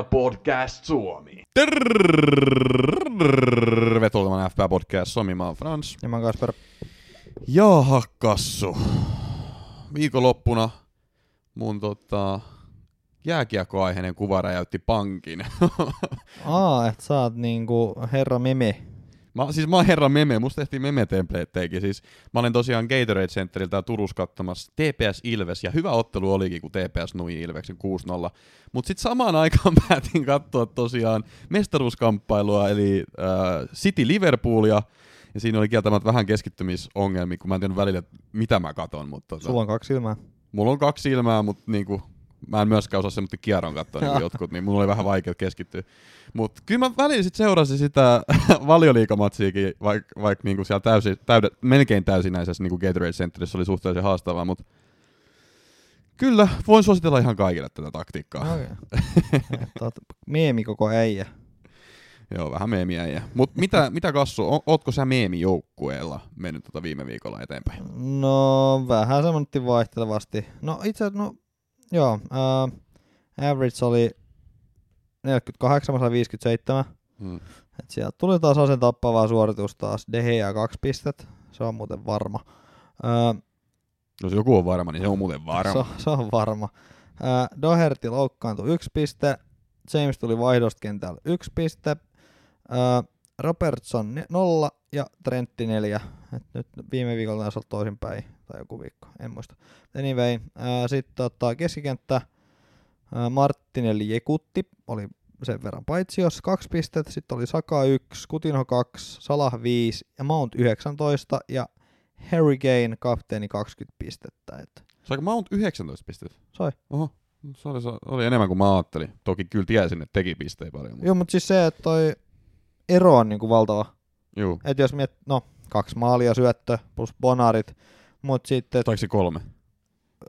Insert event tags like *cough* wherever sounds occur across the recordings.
FPL Podcast Suomi. Tervetuloa FPA Podcast Suomi, mä oon Frans. Ja mä oon Kasper. Jaha, Kassu. Viikonloppuna mun tota, jääkiekkoaiheinen kuva räjäytti pankin. Aa, että sä oot niinku herra meme. Mä, siis mä oon herra meme, musta tehtiin meme-templeittejäkin. Siis mä olin tosiaan Gatorade Centeriltä Turussa katsomassa TPS Ilves, ja hyvä ottelu olikin, kun TPS nui Ilveksen 6-0. Mut sit samaan aikaan *laughs* päätin katsoa tosiaan mestaruuskamppailua, eli äh, City Liverpoolia, ja siinä oli kieltämättä vähän keskittymisongelmia, kun mä en tiedä välillä, mitä mä katon. Mutta tota, Sulla on kaksi silmää. mulla on kaksi silmää, mutta niinku, mä en myöskään osaa semmoista kierron katsoa niin *laughs* jotkut, niin mulla oli vähän vaikea keskittyä. Mutta kyllä mä välillä sit seurasin sitä *laughs* valioliikamatsiakin, vaikka vaik niinku siellä täysi, täyde, melkein täysinäisessä niinku Gatorade Centerissä oli suhteellisen haastavaa, mutta kyllä, voin suositella ihan kaikille tätä taktiikkaa. Okay. *laughs* Meemi koko äijä. Joo, vähän meemiä. Ja. Mut mitä, mitä Kassu, o, ootko sä meemijoukkueella mennyt tota viime viikolla eteenpäin? No, vähän semmoinen vaihtelevasti. No itse asiassa, no joo, uh, average oli 48, mä sain 57. Hmm. Et sieltä tuli taas asen tappavaa suoritus taas. Dehea kaksi pistet, se on muuten varma. Uh, Jos joku on varma, niin se on muuten varma. Se, se on varma. Uh, Doherty loukkaantui yksi piste. James tuli vaihdosta kentällä yksi piste. Uh, Robertson ne- nolla ja Trentti neljä. Et nyt viime viikolla taisi olla toisinpäin, tai joku viikko, en muista. Anyway, sitten tota, keskikenttä uh, Martinelli Jekutti oli sen verran paitsi jos kaksi pistettä, sitten oli Saka 1, Kutinho 2, Salah 5 ja Mount 19 ja Harry Kane kapteeni 20 pistettä. Et Saiko Mount 19 pistettä? Sai. Oho, se oli, se oli enemmän kuin mä ajattelin. Toki kyllä tiesin, että teki pisteitä paljon. Mutta... Joo, mutta siis se, että toi ero on niinku valtava. Juu. Että jos miet, no, kaksi maalia syöttö plus bonarit, mutta sitten... Saiko se kolme?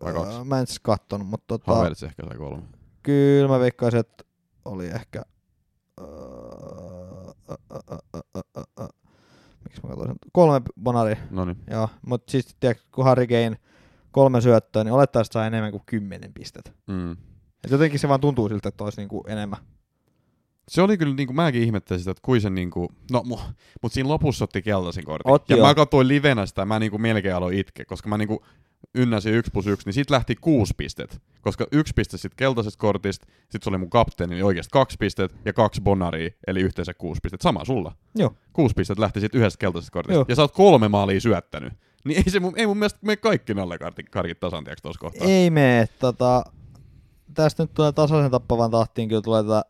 vai kaksi? Öö, mä en siis kattonut, mutta tota, Havertz ehkä sai kolme. kyllä mä veikkaisin, että oli ehkä... Öö, ö, ö, ö, ö, ö, ö, ö. Miksi mä katsoin? Kolme bonaria, No niin. joo. Mutta siis tiedätkö, kun Harry Kane kolme syöttöä, niin olettaisiin, että saa enemmän kuin kymmenen pistettä. Mm. Et jotenkin se vaan tuntuu siltä, että olisi niinku enemmän. Se oli kyllä, niinku, mäkin ihmettelin sitä, että kuin se niinku, no mu, mut siinä lopussa otti keltaisen kortin. Otti ja joo. mä katsoin livenä sitä, mä niinku melkein aloin itke, koska mä niinku ynnäsin 1 plus 1, niin sit lähti kuusi pistet. Koska yksi piste sit keltaisesta kortista, sit se oli mun kapteeni, niin oikeasti kaksi pistet ja kaksi bonaria, eli yhteensä kuusi pistet. Sama sulla. Joo. Kuusi pistet lähti sit yhdestä keltaisesta kortista. Joo. Ja sä oot kolme maalia syöttänyt. Niin ei se mun, ei mun mielestä mene kaikki nallekarkit karkit tasan, tiiäks, tuossa kohtaa. Ei mene. Tota, tästä nyt tulee tasaisen tappavan tahtiin, kyllä tulee tätä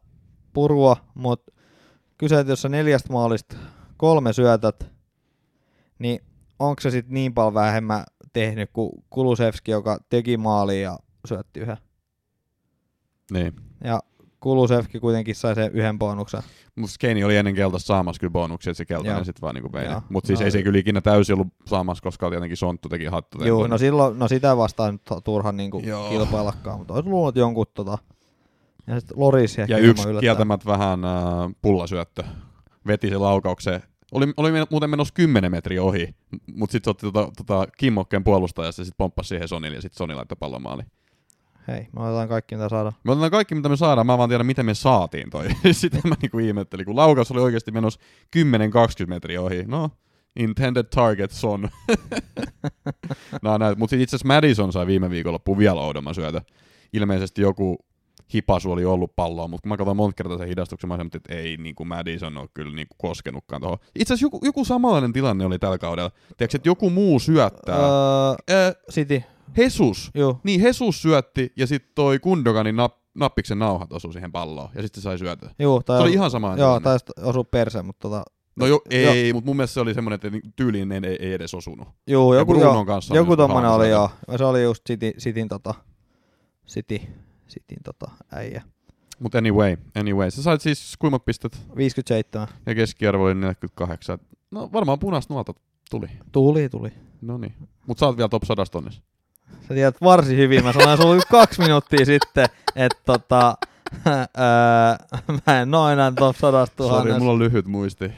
purua, mutta kyse, että jos sä neljästä maalista kolme syötät, niin onko se sitten niin paljon vähemmän tehnyt kuin Kulusevski, joka teki maaliin ja syötti yhden. Niin. Ja Kulusevski kuitenkin sai sen yhden bonuksen. Mutta Keini oli ennen keltaista saamassa kyllä bonuksia, että se keltainen sitten vaan niinku vei. Mutta siis No, ei se kyllä ikinä täysin ollut saamassa, koska tietenkin Sonttu teki hattu. Joo, no silloin, no sitä vastaan nyt on turha niinku Joo. kilpaillakaan, mutta olisi luullut jonkun tota, ja sitten Loris ehkä ja yksi yllättää. kieltämättä vähän äh, pullasyöttö. Veti se laukauksen. Oli, oli muuten menossa 10 metriä ohi, mutta sitten se otti tota, tota Kimmokkeen puolustajassa ja sitten pomppasi siihen Sonille ja sitten Soni laittoi pallon maaliin. Hei, me otetaan kaikki mitä saadaan. Me otetaan kaikki, mitä me saadaan, mä vaan tiedän, miten me saatiin toi. *laughs* Sitten mä niinku ihmettelin, kun laukaus oli oikeasti menossa 10-20 metriä ohi. No, intended target Son. *laughs* no. Mutta itse asiassa Madison sai viime viikonloppuun vielä oudomman syötä. Ilmeisesti joku hipasu oli ollut palloa, mutta kun mä katsoin monta kertaa sen hidastuksen, mä sanoin, että ei niin kuin Madison ole kyllä niin kuin koskenutkaan tuohon. Itse asiassa joku, joku samanlainen tilanne oli tällä kaudella. Tiedätkö, että joku muu syöttää. Öö, Öö, City, Jesus. joo. Niin, Jesus syötti ja sitten toi Kundoganin nap, nappiksen nauhat osui siihen palloon ja sitten se sai syötä. Joo, tai Se oli ihan sama. Joo, taisi osua perse, mutta tota, No jo, ei, mutta mun mielestä se oli semmoinen, että niinku tyyliin ei, ei edes osunut. Joo, Ja joku, Brunon joo, kanssa oli joku just tommonen oli joo. Se oli just City, Cityn tota, City, Cityn tota äijä. Mutta anyway, anyway, sä sait siis kuimmat pistet 57. ja keskiarvo oli 48. No varmaan punaista nuolta tuli. Tuli, tuli. No niin. Mut sä oot vielä top 100 tonnissa. Sä tiedät varsin hyvin, mä sanoin sulle *laughs* kaksi minuuttia sitten, että tota, *laughs* öö, mä en oo enää top 100 Sori, tuhannessa. mulla on lyhyt muisti. *laughs*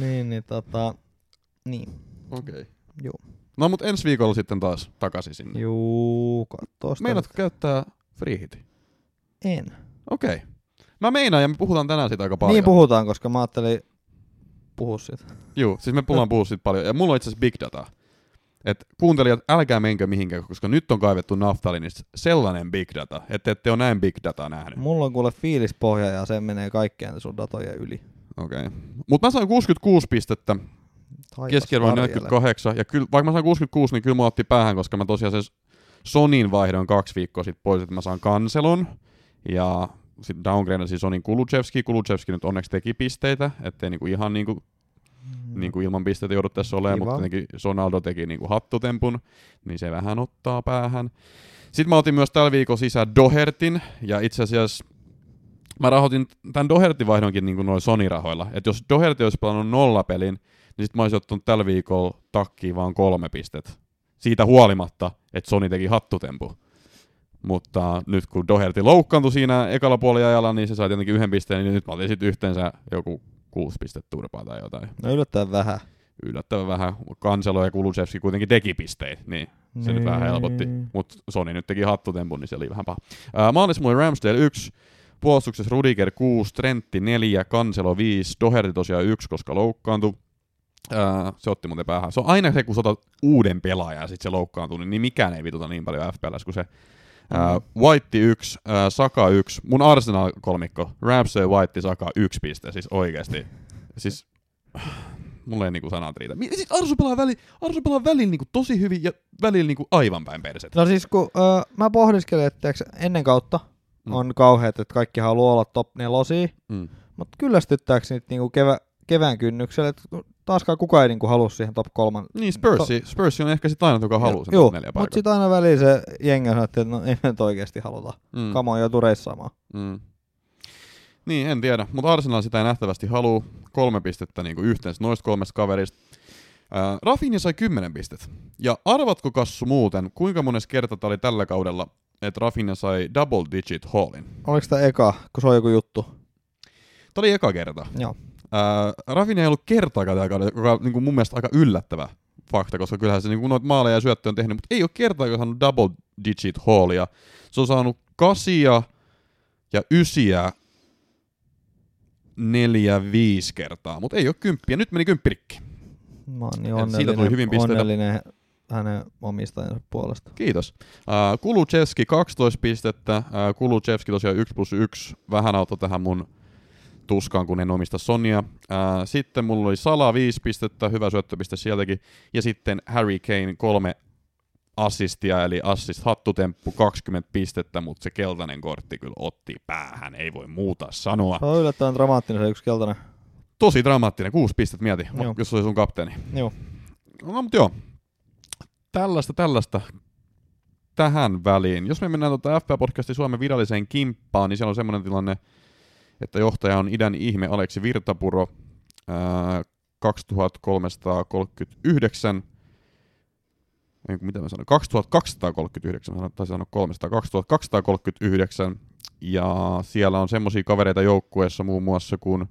Niin, niin tota, niin, Okei. Okay. Juu. No mut ensi viikolla sitten taas takaisin sinne. juu, sitä. Meinaatko käyttää Free hit. En. Okei. Okay. Mä meinaan, ja me puhutaan tänään siitä aika paljon. Niin puhutaan, koska mä ajattelin puhua siitä. Joo, siis me puhutaan puhua siitä paljon. Ja mulla on itse asiassa big data. Et kuuntelijat, älkää menkö mihinkään, koska nyt on kaivettu naftalinista sellainen big data, että ette ole näin big data nähnyt. Mulla on kuule fiilispohja ja se menee kaikkien sun datojen yli. Okei. Okay. Mutta mä sain 66 pistettä, keskiarvo on varjele. 48, ja kyllä, vaikka mä sain 66, niin kyllä mua otti päähän, koska mä tosiaan se Sonin vaihdon kaksi viikkoa sitten pois, että mä saan kanselon, ja sitten downgradeasin Sonin Kuluchevski. Kuluchevski nyt onneksi teki pisteitä, ettei niinku ihan niinku, niinku ilman pisteitä joudu tässä olemaan, Kiva. mutta tietenkin Sonaldo teki niinku hattutempun, niin se vähän ottaa päähän. Sitten mä otin myös tällä viikolla sisään Dohertin, ja itse asiassa mä rahoitin tämän Dohertin vaihdonkin niin noin Sony-rahoilla. Että jos Doherty olisi pelannut nollapelin, niin sitten mä olisin ottanut tällä viikolla takkiin vaan kolme pistet. Siitä huolimatta, että Sony teki hattutempu. Mutta nyt kun Doherty loukkaantui siinä ekalla puoliajalla, niin se sai tietenkin yhden pisteen, niin nyt mä otin sitten yhteensä joku kuusi pistettä turpaa tai jotain. No yllättävän vähän. Yllättävän vähän. Kanselo ja Kulusevski kuitenkin teki pisteitä, niin se nyt vähän helpotti. Niin. Mutta Sony nyt teki hattutempun, niin se oli vähän paha. Ää, maalis mulla oli Ramsdale 1, puolustuksessa Rudiger 6, Trentti 4, Kanselo 5, Doherty tosiaan 1, koska loukkaantui. Ää, se otti muuten päähän. Se on aina se, kun sä otat uuden pelaajan ja sit se loukkaantuu, niin, niin mikään ei vituta niin paljon FPLs kuin se. Ää, White 1, ää, Saka 1, mun Arsenal-kolmikko, Ramsey, White, Saka 1 piste, siis oikeesti. Siis mulla ei niinku sanat riitä. Mi- Siis Arsu pelaa, väli, Arsu pelaa välillä niinku tosi hyvin ja välillä niinku aivan päin perset. No siis kun öö, mä pohdiskelin, että ennen kautta Mm. on kauheat, että kaikki haluaa olla top nelosia, Mm. mutta kyllästyttääkö niitä niinku kevä, kevään kynnyksellä, että taaskaan kukaan ei niinku halua siihen top kolman. Niin, Spursi, Spursi on ehkä sitten aina, joka haluaa sen Joo, neljä mutta paikkaa. sitten aina väliin se jengi sanoo, että no ei nyt oikeasti haluta. Mm. Kamo on joutu reissaamaan. Mm. Niin, en tiedä, mutta Arsenal sitä ei nähtävästi halua. Kolme pistettä niin kuin yhteensä noista kolmesta kaverista. Ää, Rafinha sai 10 pistettä. Ja arvatko Kassu muuten, kuinka monessa kerta tämä oli tällä kaudella, että Rafinha sai double digit haulin? Oliko tämä eka, kun se on joku juttu? Tämä oli eka kerta. Joo. Ää, Rafinha ei ollut kertaakaan tällä kaudella, joka on niin kuin mun mielestä aika yllättävä fakta, koska kyllähän se niin kuin noita maaleja ja syöttöjä on tehnyt, mutta ei ole kertaakaan saanut double digit haulia. Se on saanut kasia ja ysiä neljä, viisi kertaa, mutta ei ole kymppiä. Nyt meni kymppirikki. Mä oon niin Ja siitä onnellinen, tuli hyvin pisteitä. onnellinen hänen omistajansa puolesta. Kiitos. Kuluchevski 12 pistettä. Kuluchevski tosiaan 1 plus 1. Vähän auttoi tähän mun tuskaan, kun en omista Sonia. Uh, sitten mulla oli Sala 5 pistettä, hyvä syöttöpiste sieltäkin. Ja sitten Harry Kane kolme assistia, eli assist hattutemppu 20 pistettä, mutta se keltainen kortti kyllä otti päähän, ei voi muuta sanoa. Se on yllättävän dramaattinen se yksi keltainen. Tosi dramaattinen, kuusi pistettä mieti, Joo. jos se oli sun kapteeni. Joo. No mutta joo, tällaista, tällaista tähän väliin. Jos me mennään tuota FPA-podcastin Suomen viralliseen kimppaan, niin siellä on semmoinen tilanne, että johtaja on idän ihme Aleksi Virtapuro, ää, 2339, ei, kun mitä mä sanoin, 2239, mä sanoin- taisin sanoa 300, 2239, ja siellä on semmoisia kavereita joukkueessa muun muassa kuin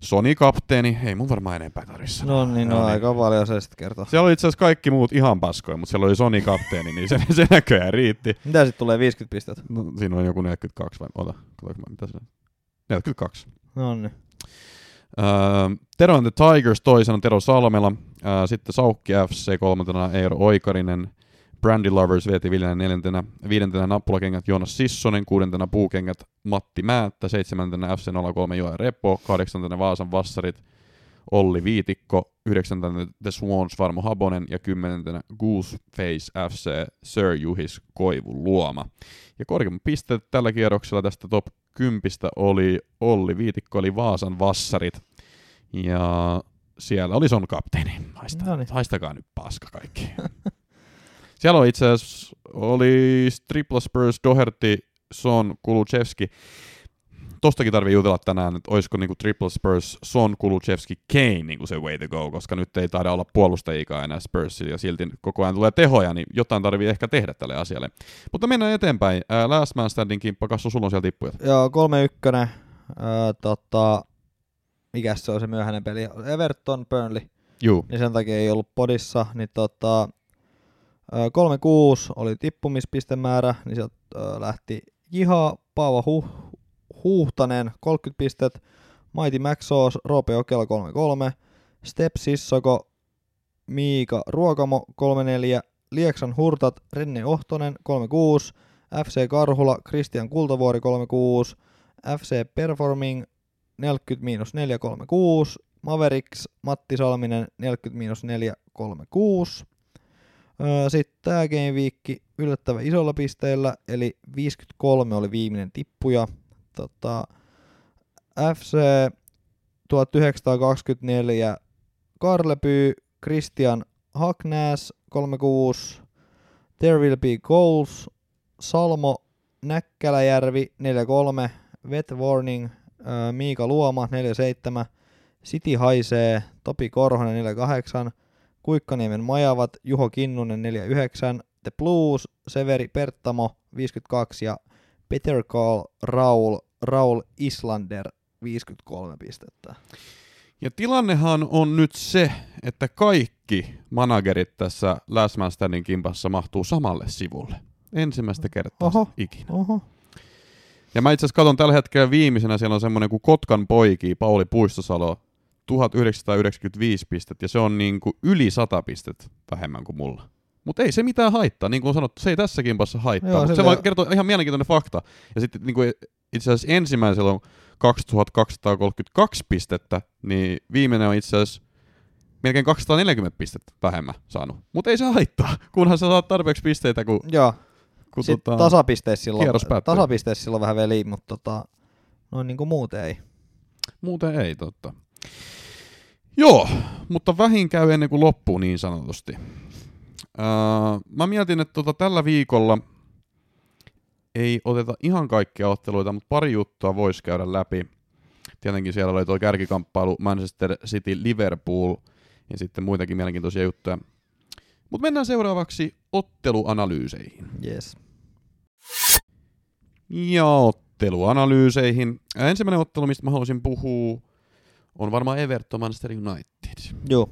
Sony-kapteeni, ei mun varmaan enempää tarvitse. No niin, no, aika paljon se sitten kertoo. Siellä oli itse asiassa kaikki muut ihan paskoja, mutta siellä oli Sony-kapteeni, niin se, *laughs* se näköjään riitti. Mitä sitten tulee 50 pistettä? No, siinä on joku 42 vai ota, katsotaanko mä, mitä se on? 42. No niin. Öö, Tero and the Tigers toisena Tero Salmela, öö, sitten Saukki FC kolmantena Eero Oikarinen, Brandy Lovers Veeti Viljanen neljäntenä, viidentenä Nappulakengät Joonas Sissonen, kuudentena Puukengät Matti Määttä, seitsemäntenä FC03 Joe Repo, kahdeksantena Vaasan Vassarit Olli Viitikko, yhdeksäntenä The Swans Varmo Habonen ja kymmenentenä Gooseface FC Sir Juhis Koivun luoma. Ja korkeimmat pisteet tällä kierroksella tästä top 10 oli Olli Viitikko, eli Vaasan Vassarit. Ja siellä oli son kapteeni. Haista, Noniin. haistakaa nyt paska kaikki. *laughs* siellä on itse asiassa oli Tripla Spurs, Doherty, Son, Kuluchevski. Tostakin tarvii jutella tänään, että olisiko niinku Triple Spurs, Son, Kuluchevski, Kane niinku se way to go, koska nyt ei taida olla puolustajikaan enää Spursilla ja silti koko ajan tulee tehoja, niin jotain tarvii ehkä tehdä tälle asialle. Mutta mennään eteenpäin. Ää, Last Man Standing kimppa, Kassu, sulla on siellä tippuja. Joo, 3 ykkönen. Öö, tota, mikäs se on se myöhäinen peli? Everton, Burnley. Juu. Niin sen takia ei ollut podissa. Niin tota, Ö, 3-6 oli tippumispistemäärä, niin sieltä lähti Jiha, Paava huh, Huhtanen 30 pistet, Maiti Maxos, Roope Jokela 3-3, Step Sissoko, Miika Ruokamo 3-4, Lieksan Hurtat, Renne Ohtonen 3-6, FC Karhula, Kristian Kultavuori 3-6, FC Performing 40 miinus 4, 3-6, Mavericks, Matti Salminen 40 miinus 4, 3-6. Sitten tämä Game Week yllättävän isolla pisteellä, eli 53 oli viimeinen tippuja. Tota, FC 1924 Karlepy, Christian Hacknäs 36, There Will Be Goals, Salmo Näkkäläjärvi 43, Wet Warning, Miika Luoma 47, City Haisee, Topi Korhonen 48, Kuikkaniemen Majavat, Juho Kinnunen 49, The Blues, Severi Perttamo 52 ja Peter Call Raul, Raul Islander 53 pistettä. Ja tilannehan on nyt se, että kaikki managerit tässä Last Man Standing kimpassa mahtuu samalle sivulle. Ensimmäistä kertaa Oho. ikinä. Oho. Ja mä itse asiassa katson tällä hetkellä viimeisenä, siellä on semmoinen kuin Kotkan poiki, Pauli Puistosalo, 1995 pistet, ja se on niin kuin yli 100 pistet vähemmän kuin mulla. Mutta ei se mitään haittaa, niin kuin on sanottu, se ei tässä kimpassa haittaa, Joo, se se vaan kertoo ihan mielenkiintoinen fakta. Ja sitten niin kuin itse asiassa ensimmäisellä on 2232 pistettä, niin viimeinen on itse asiassa melkein 240 pistettä vähemmän saanut. Mutta ei se haittaa, kunhan sä saat tarpeeksi pisteitä, kun, Joo, kun sitten tota, tasapisteissä silloin, tasapisteissä silloin vähän veli, mutta tota, noin niin kuin muuten ei. Muuten ei, totta. Joo, mutta vähin käy ennen kuin loppuu niin sanotusti. Öö, mä mietin, että tota, tällä viikolla ei oteta ihan kaikkia otteluita, mutta pari juttua voisi käydä läpi. Tietenkin siellä oli tuo kärkikamppailu Manchester City Liverpool ja sitten muitakin mielenkiintoisia juttuja. Mutta mennään seuraavaksi otteluanalyyseihin. Yes. Ja otteluanalyyseihin. Ensimmäinen ottelu, mistä mä haluaisin puhua, on varmaan Everton Manchester United. Joo.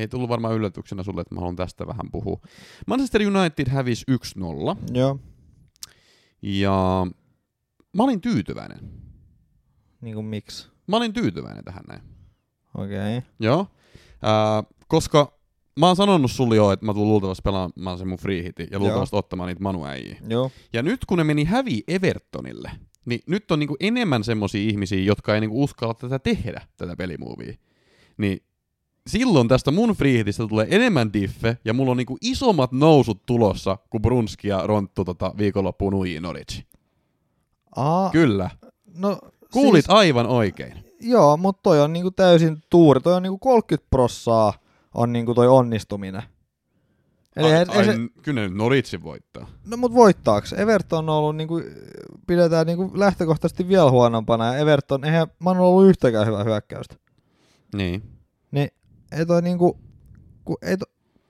Ei tullut varmaan yllätyksenä sulle, että mä haluan tästä vähän puhua. Manchester United hävisi 1-0 Joo. ja mä olin tyytyväinen. Niin kuin miksi? Mä olin tyytyväinen tähän näin. Okei. Okay. Joo. Ää, koska mä oon sanonut sulle jo, että mä tulen luultavasti pelaamaan sen mun free hitin ja luultavasti ottamaan niitä manuäjiä. Joo. Ja nyt kun ne meni hävi Evertonille, niin nyt on niinku enemmän semmosia ihmisiä, jotka ei niinku uskalla tätä tehdä, tätä pelimuovia. Niin silloin tästä mun freehitistä tulee enemmän diffe, ja mulla on niinku isommat nousut tulossa, kun Brunski ja Ronttu tota viikonloppuun ujiin Norwich. Aa, Kyllä. no Kuulit siis, aivan oikein. joo, mutta toi on niinku täysin tuuri. Toi on niinku 30 prossaa on niinku toi onnistuminen. Eli ai, ai, se, Kyllä ne nyt Norwichin voittaa. no mut voittaaks? Everton on ollut niinku, pidetään niinku lähtökohtaisesti vielä huonompana ja Everton, eihän Manu ollut yhtäkään hyvää hyökkäystä. Niin. Niin ei toi niinku, ku, ei to,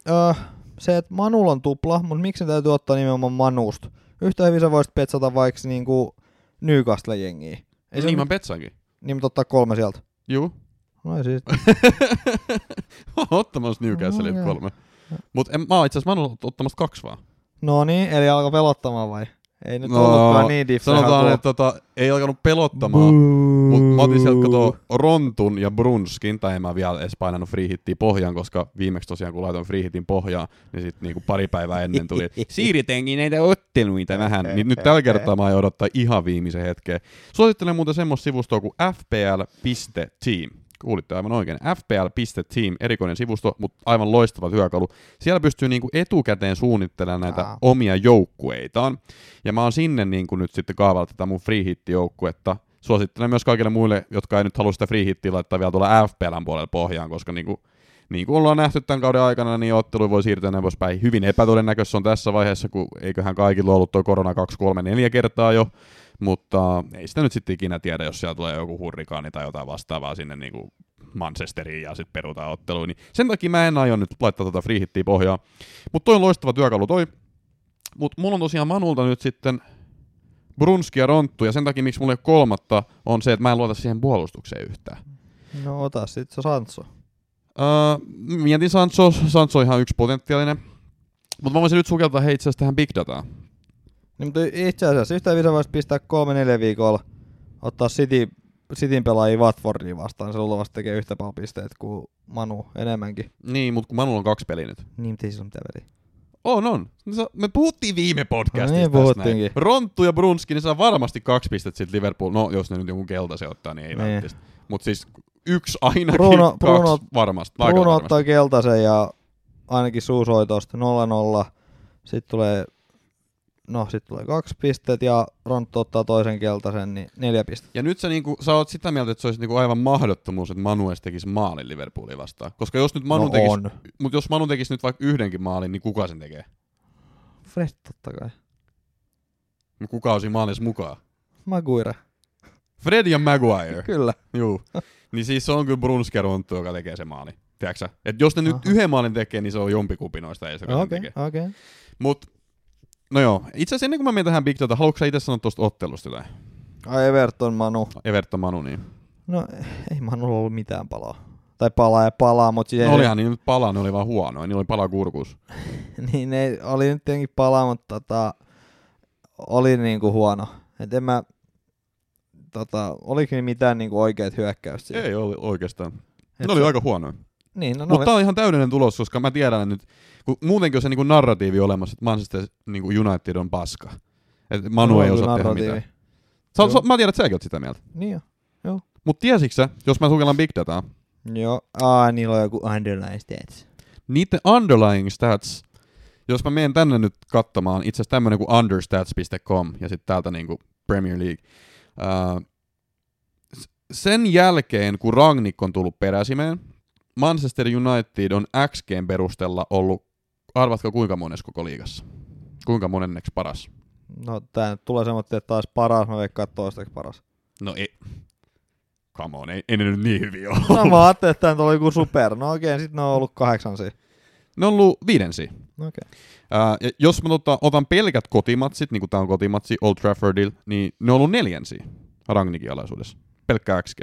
öö, se, että Manulla on tupla, mutta miksi ne täytyy ottaa nimenomaan Manusta? Yhtä hyvin sä voisit petsata vaikka niinku Newcastle-jengiä. Ei se niin mä petsaankin. niin, mutta ottaa kolme sieltä. Juu. No ei siis. *laughs* ottamassa Newcastle No, kolme. Mutta mä oon itse asiassa mä oon ottamassa kaksi vaan. No niin, eli alkoi pelottamaan vai? Ei nyt No, ollutkaan niin diffe. Sanotaan, että tota, ei alkanut pelottamaan. Mutta mä otin sieltä kato Rontun ja Brunskin, tai en mä vielä edes painanut free hittiä pohjaan, koska viimeksi tosiaan kun laitoin free hitin pohjaan, niin sitten niinku pari päivää ennen tuli, *laughs* siirretäänkin näitä otteluita vähän, niin nyt tällä kertaa mä aion odottaa ihan viimeisen hetken. Suosittelen muuten semmoista sivustoa kuin fpl.team. Kuulitte aivan oikein. fpl.team, erikoinen sivusto, mutta aivan loistava työkalu. Siellä pystyy niinku etukäteen suunnittelemaan näitä Aa. omia joukkueitaan. Ja mä oon sinne niinku nyt sitten kaavalla tätä mun free hit-joukkuetta. Suosittelen myös kaikille muille, jotka ei nyt halua sitä free hittiä laittaa vielä tuolla FPLn puolella pohjaan, koska niinku, niin kuin ollaan nähty tämän kauden aikana, niin ottelu voi siirtyä näin poispäin. Hyvin epätodennäköistä on tässä vaiheessa, kun eiköhän kaikilla ollut tuo korona 2, 3, 4 kertaa jo. Mutta ei sitä nyt sitten ikinä tiedä, jos siellä tulee joku hurrikaani tai jotain vastaavaa sinne niin kuin Manchesteriin ja sitten perutaan otteluun. Niin sen takia mä en aio nyt laittaa tuota free hittiä pohjaan. Mutta toi on loistava työkalu toi. Mutta mulla on tosiaan Manulta nyt sitten Brunski ja Ronttu, ja sen takia miksi mulla ei ole kolmatta, on se, että mä en luota siihen puolustukseen yhtään. No ota sit se Sancho. Öö, mietin Sancho, Sancho on ihan yksi potentiaalinen. Mutta mä voisin nyt sukeltaa hei itse asiassa tähän big dataan. Niin, mutta itse asiassa yhtä hyvin sä voisit pistää kolme neljä viikolla, ottaa City, Cityn pelaajia Watfordiin vastaan, se luultavasti tekee yhtä paljon pisteet kuin Manu enemmänkin. Niin, mutta kun Manulla on kaksi peliä nyt. Niin, mutta ei sillä mitään väliä. On, on. Me puhuttiin viime podcastista No niin, puhuttiinkin. Ronttu ja Brunski, ne saa varmasti kaksi pistettä sit Liverpool. No, jos ne nyt jonkun keltaisen ottaa, niin ei Niin. välttämättä. Mutta siis yksi ainakin, Bruno- kaksi Bruno- varmasti. Bruno varmasti. ottaa keltaisen ja ainakin suusoitosta 0-0. Sitten tulee, no sit tulee kaksi pistettä ja Ronttu ottaa toisen keltaisen, niin neljä pistettä. Ja nyt sä, niinku, sä oot sitä mieltä, että se olisi niinku aivan mahdottomuus, että Manu edes tekisi maalin Liverpoolia vastaan. Koska jos nyt Manu no tekisi, on. mut jos Manu tekisi nyt vaikka yhdenkin maalin, niin kuka sen tekee? Fred totta kai. No Kuka olisi maalissa mukaan? Maguire. Fred ja Maguire. *laughs* Kyllä. Juu. *laughs* Niin siis se on kyllä Brunski ja Ronttu, joka tekee se maali. Tiedätkö? Et jos ne nyt Aha. yhden maalin tekee, niin se on jompikumpi noista ei se okay. Okei, tekee. okei. Mut, no joo. Itse asiassa ennen kuin mä menen tähän Big Data, haluatko sä itse sanoa tuosta ottelusta jotain? Ai Everton Manu. Everton Manu, niin. No ei Manulla ollut mitään palaa. Tai palaa ja palaa, mutta siis No ei- olihan niin nyt palaa, ne oli vaan huonoja, niin oli pala kurkus. *laughs* niin ne oli nyt tietenkin palaa, mutta tota, oli niinku huono. Et en mä, tota, oliko ne mitään niinku oikeat hyökkäystä? Ei oli oikeastaan. Et Ne oli se- aika huonoja. Niin, no, Mutta oli, tää on ihan täydellinen tulos, koska mä tiedän että nyt, kun muutenkin on se niinku narratiivi olemassa, että Manchester niinku United on paska. Et Manu no, ei osaa tehdä mitään. Sä, Joo. sä, mä tiedän, että säkin oot sitä mieltä. Niin jo. Mut tiesitkö sä, jos mä sukellan Big Dataa, Joo, aa, niillä on joku underline stats. niiden underlying stats, jos mä menen tänne nyt katsomaan, itse asiassa tämmönen kuin understats.com ja sitten täältä niinku Premier League. S- sen jälkeen, kun Rangnick on tullut peräsimeen, Manchester United on XGn perusteella ollut, arvatko kuinka mones koko liigassa? Kuinka monenneksi paras? No tää nyt tulee semmoinen, että taas paras, mä veikkaan toistaiseksi paras. No ei. Come on, ei, ei ne nyt niin hyviä ole. No mä ajattelin, että tää nyt oli joku super. No okei, sit ne on ollut kahdeksan siinä. Ne on ollut viidensi. No okei. Ää, ja jos mä tota, otan pelkät kotimatsit, niin kuin tää on kotimatsi Old Traffordilla, niin ne on ollut neljänsiä Rangnickin alaisuudessa. Pelkkä XG.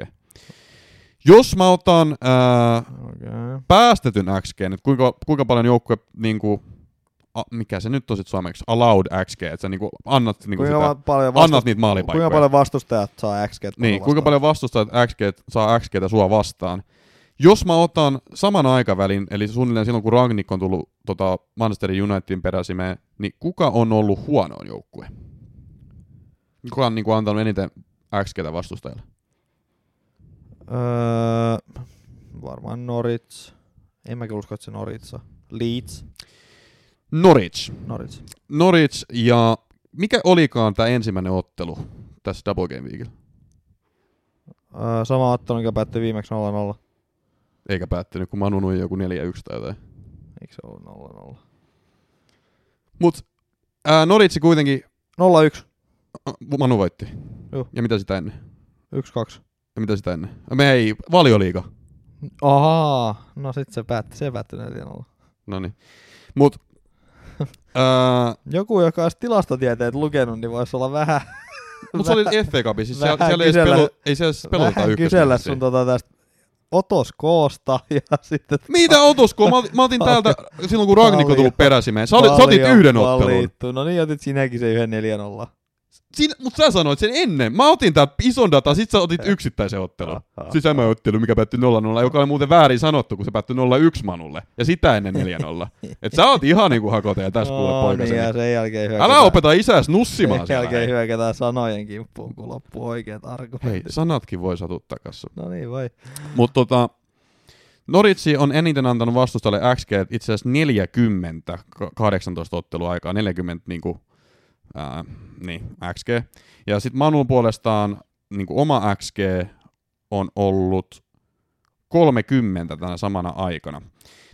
Jos mä otan ää, Okei. päästetyn XG, että kuinka, kuinka paljon joukkue, niinku, a, mikä se nyt on sit suomeksi, allowed XG, että sä niinku annat, niinku Kuinka sitä, paljon, annat vastust... niitä maalipaikkoja. kuinka paljon vastustajat saa XG? Niin, kuinka paljon vastustajat XG, saa XGtä sua vastaan. Jos mä otan saman aikavälin, eli suunnilleen silloin kun Rangnick on tullut tota, Manchester Unitedin peräsimeen, niin kuka on ollut huonoin joukkue? Kuka on niin kuin, antanut eniten XGtä vastustajalle? Öö, varmaan Norwich. En mäkin usko, että se Norwich on. Leeds. Norwich. Norwich. Norwich ja mikä olikaan tämä ensimmäinen ottelu tässä Double Game Weekillä? Öö, sama ottelu, mikä päättyi viimeksi 0-0. Eikä päättynyt, kun Manu nui joku 4-1 tai jotain. Eikö se ollut 0-0? Mut ää, Norwich kuitenkin, 0-1. äh, Manu voitti. Joo. Ja mitä sitä ennen? 1-2. Ja mitä sitä ennen? Me ei, valioliiga. Ahaa, no sit se päätti, se päätti 4-0. No niin. Mut, *laughs* ää, Joku, joka olisi tilastotieteet lukenut, niin voisi olla vähän, *laughs* mut se oli *laughs* FA Cup, siis siellä, vähän siellä ei, edes kysellä- pelu, ei siellä edes pelata vähän ykkös. kysellä sun tota tästä otoskoosta ja sitten... Mitä otusko? Mä, otin- mä otin täältä silloin, kun Ragnik on Paljon. tullut peräsimeen. Sä, olit, sä otit Paljon yhden ottelun. valittu. No niin, otit sinäkin se yhden 4-0. Siinä, mut sä sanoit sen ennen. Mä otin täältä ison data, sit sä otit yksittäisen ottelun. Aha. Siis tämä ottelu, mikä päättyi 0-0, joka oli muuten väärin sanottu, kun se päättyi 0-1 Manulle. Ja sitä ennen 4-0. Et sä oot ihan niinku hakoteja tässä kuule No poikaseni. niin, ja sen jälkeen hyökätään. Älä opeta isäs nussimaan Sen jälkeen hyökätään sanojen kimppuun, kun loppuu oikeat argumentit. Hei, sanatkin voi satuttaa kanssa. No niin, voi. Mutta tota, Noritsi on eniten antanut vastustajalle XG itse asiassa 40 ka- 18 ottelua aikaa, 40 niinku, ää, niin, XG. Ja sitten Manun puolestaan niinku, oma XG on ollut 30 tänä samana aikana.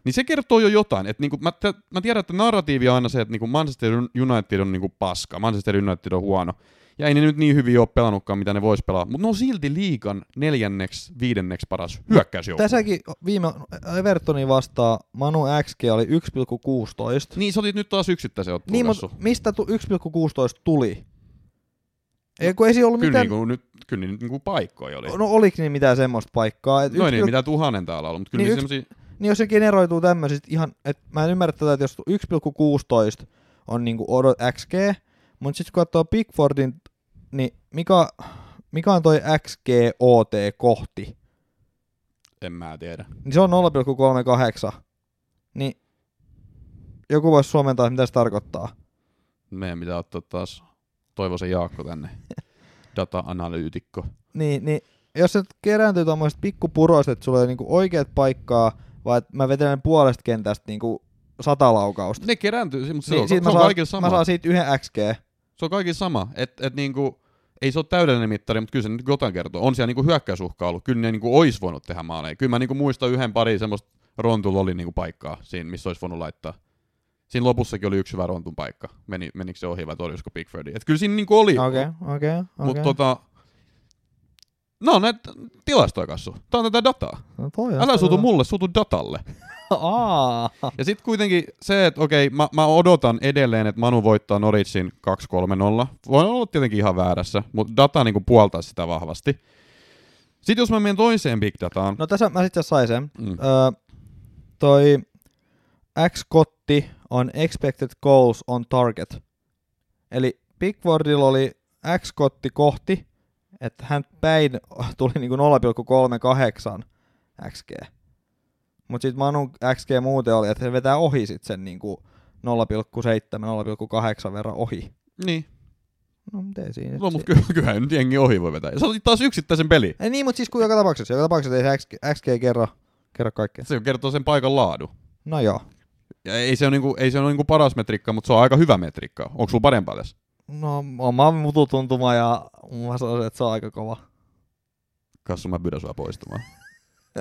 Niin se kertoo jo jotain. Et niinku, mä, t- mä tiedän, että narratiivi on aina se, että niinku Manchester United on niinku paska, Manchester United on huono. Ja ei ne nyt niin hyvin ole pelannutkaan, mitä ne vois pelaa, mutta ne on silti liikan neljänneksi, viidenneksi paras hyökkäysjoukkue. Tässäkin viime Evertonin vastaan Manu XG oli 1,16. Niin, sä otit nyt taas yksittäisen ottelun Niin, mutta mistä tu- 1,16 tuli? Ei, kun ei siinä ollut Kyllä, mitään... niinku, nyt, kyllä niin niinku paikkoja oli. No oliko niin mitään semmoista paikkaa? Et No ei yksi niin, mitä tuhannen täällä ollut, mutta kyllä Niin niin yksi- semmosia... Niin jos se generoituu tämmöisistä ihan, että mä en ymmärrä tätä, että jos 1,16 on niinku odot XG, mutta sitten kun katsoo Pickfordin, niin mikä, mikä on toi XG OT kohti? En mä tiedä. Niin se on 0,38. Niin joku voisi suomentaa, mitä se tarkoittaa. Meidän pitää ottaa taas Toivosen Jaakko tänne. *laughs* Data-analyytikko. Niin, niin jos se kerääntyy tuommoiset pikkupuroista, että sulla ei niinku oikeat paikkaa, vai että mä vetelen puolesta kentästä niinku sata laukausta. Ne kerääntyy, mutta se, Niin, on, se mä on saan, kaikilla sama. mä saan siitä yhden XG. Se on kaikilla sama. Et, et niinku, ei se ole täydellinen mittari, mutta kyllä se nyt jotain kertoo. On siellä niinku hyökkäysuhka ollut. Kyllä ne niinku ois voinut tehdä maaleja. Kyllä mä niinku muistan yhden pari semmoista Rontulla oli niinku paikkaa siinä, missä olisi voinut laittaa. Siinä lopussakin oli yksi hyvä Rontun paikka. Meni, menikö se ohi vai torjusko Pickfordi? Et kyllä siinä niinku oli. Okei, okei, Mutta okei. tota... No näitä tilastoja kassu. Tää on tätä dataa. No toi on Älä suutu mulle, suutu datalle. Ja sitten kuitenkin se, että okei, mä, mä odotan edelleen, että Manu voittaa Norwichin 2-3-0. Voin olla tietenkin ihan väärässä, mutta data niinku puoltaa sitä vahvasti. Sitten jos mä menen toiseen big dataan, No tässä mä sitten sain sen. mm. Öö, toi X-kotti on expected goals on target. Eli Pickfordilla oli X-kotti kohti, että hän päin tuli niinku 0,38 XG. Mutta sitten Manun XG muuten oli, että se vetää ohi sit sen niinku 0,7-0,8 verran ohi. niin. No miten siinä? No, mutta ky- kyllähän nyt jengi ohi voi vetää. Ja se oli taas yksittäisen peli. Ei niin, mutta siis kun joka tapauksessa, joka tapauksessa ei se XG, XG kerro, kerro kaikkea. Se kertoo sen paikan laadu. No joo. Ja ei se ole, niinku, ei se ole niinku paras metriikka, mutta se on aika hyvä metriikka. Onko sulla parempaa tässä? No oma mututuntuma ja mä sanoisin, että se on aika kova. Kassu, mä pyydän sua poistumaan.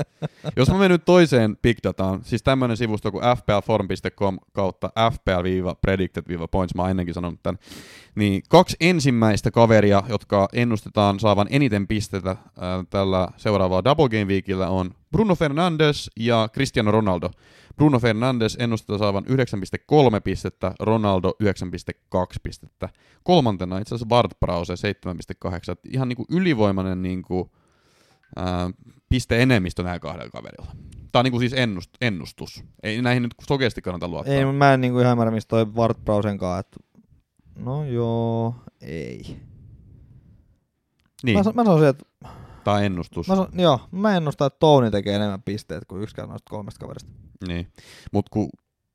*laughs* Jos mä menen nyt toiseen big dataan, siis tämmönen sivusto kuin fplform.com kautta fpl-predicted-points, mä oon ennenkin sanonut tämän, niin kaksi ensimmäistä kaveria, jotka ennustetaan saavan eniten pistetä äh, tällä seuraavalla Double Game Weekillä on Bruno Fernandes ja Cristiano Ronaldo. Bruno Fernandes ennustetaan saavan 9,3 pistettä, Ronaldo 9,2 pistettä. Kolmantena itse asiassa Bart Brause 7,8. Ihan niinku ylivoimainen niinku, ää, piste-enemmistö näillä kahdella kaverilla. Tämä on niinku siis ennust, ennustus. Ei näihin nyt sokeasti kannata luottaa. Ei, mä en niinku ihan ymmärrä, mistä toi Ward että no joo, ei. niin, Mä, mä sanoisin, että tämä on ennustus. mä, san- joo, mä ennustan, että Tony tekee enemmän pisteet kuin yksikään noista kolmesta kaverista. Niin. Mutta kun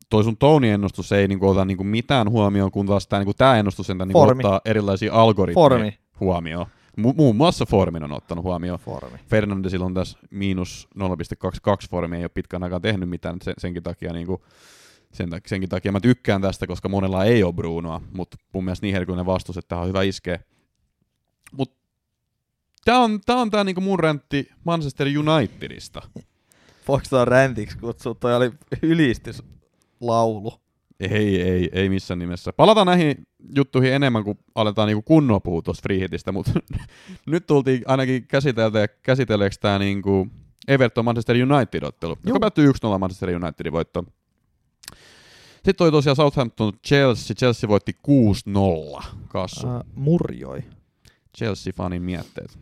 toi sun Tony-ennustus ei niinku ota niinku mitään huomioon, kun taas tämä niinku tää ennustus sentään niinku Formi. ottaa erilaisia algoritmeja Formi. huomioon. Mu- muun muassa Formin on ottanut huomioon. Formi. Fernandesilla on tässä miinus 0,22 formi, ei ole pitkän aikaa tehnyt mitään, sen, senkin takia niinku, sen, tak- senkin takia mä tykkään tästä, koska monella ei ole Brunoa, mutta mun mielestä niin herkullinen vastus, että tähän on hyvä iskeä. Mut tää on tää, on tää niinku mun räntti Manchester Unitedista. Voiko toi räntiksi kutsua? Toi oli ylistyslaulu. Ei, ei, ei missään nimessä. Palataan näihin juttuihin enemmän, kun aletaan niinku kunnolla puhua tuosta freehitistä, mutta *laughs* nyt tultiin ainakin käsiteltä, käsitelleeksi tämä niinku Everton Manchester United-ottelu, joka päättyi 1-0 Manchester Unitedin voittoon. Sitten oli tosiaan Southampton Chelsea. Chelsea voitti 6-0. Kassu. Äh, murjoi. Chelsea-fanin mietteet.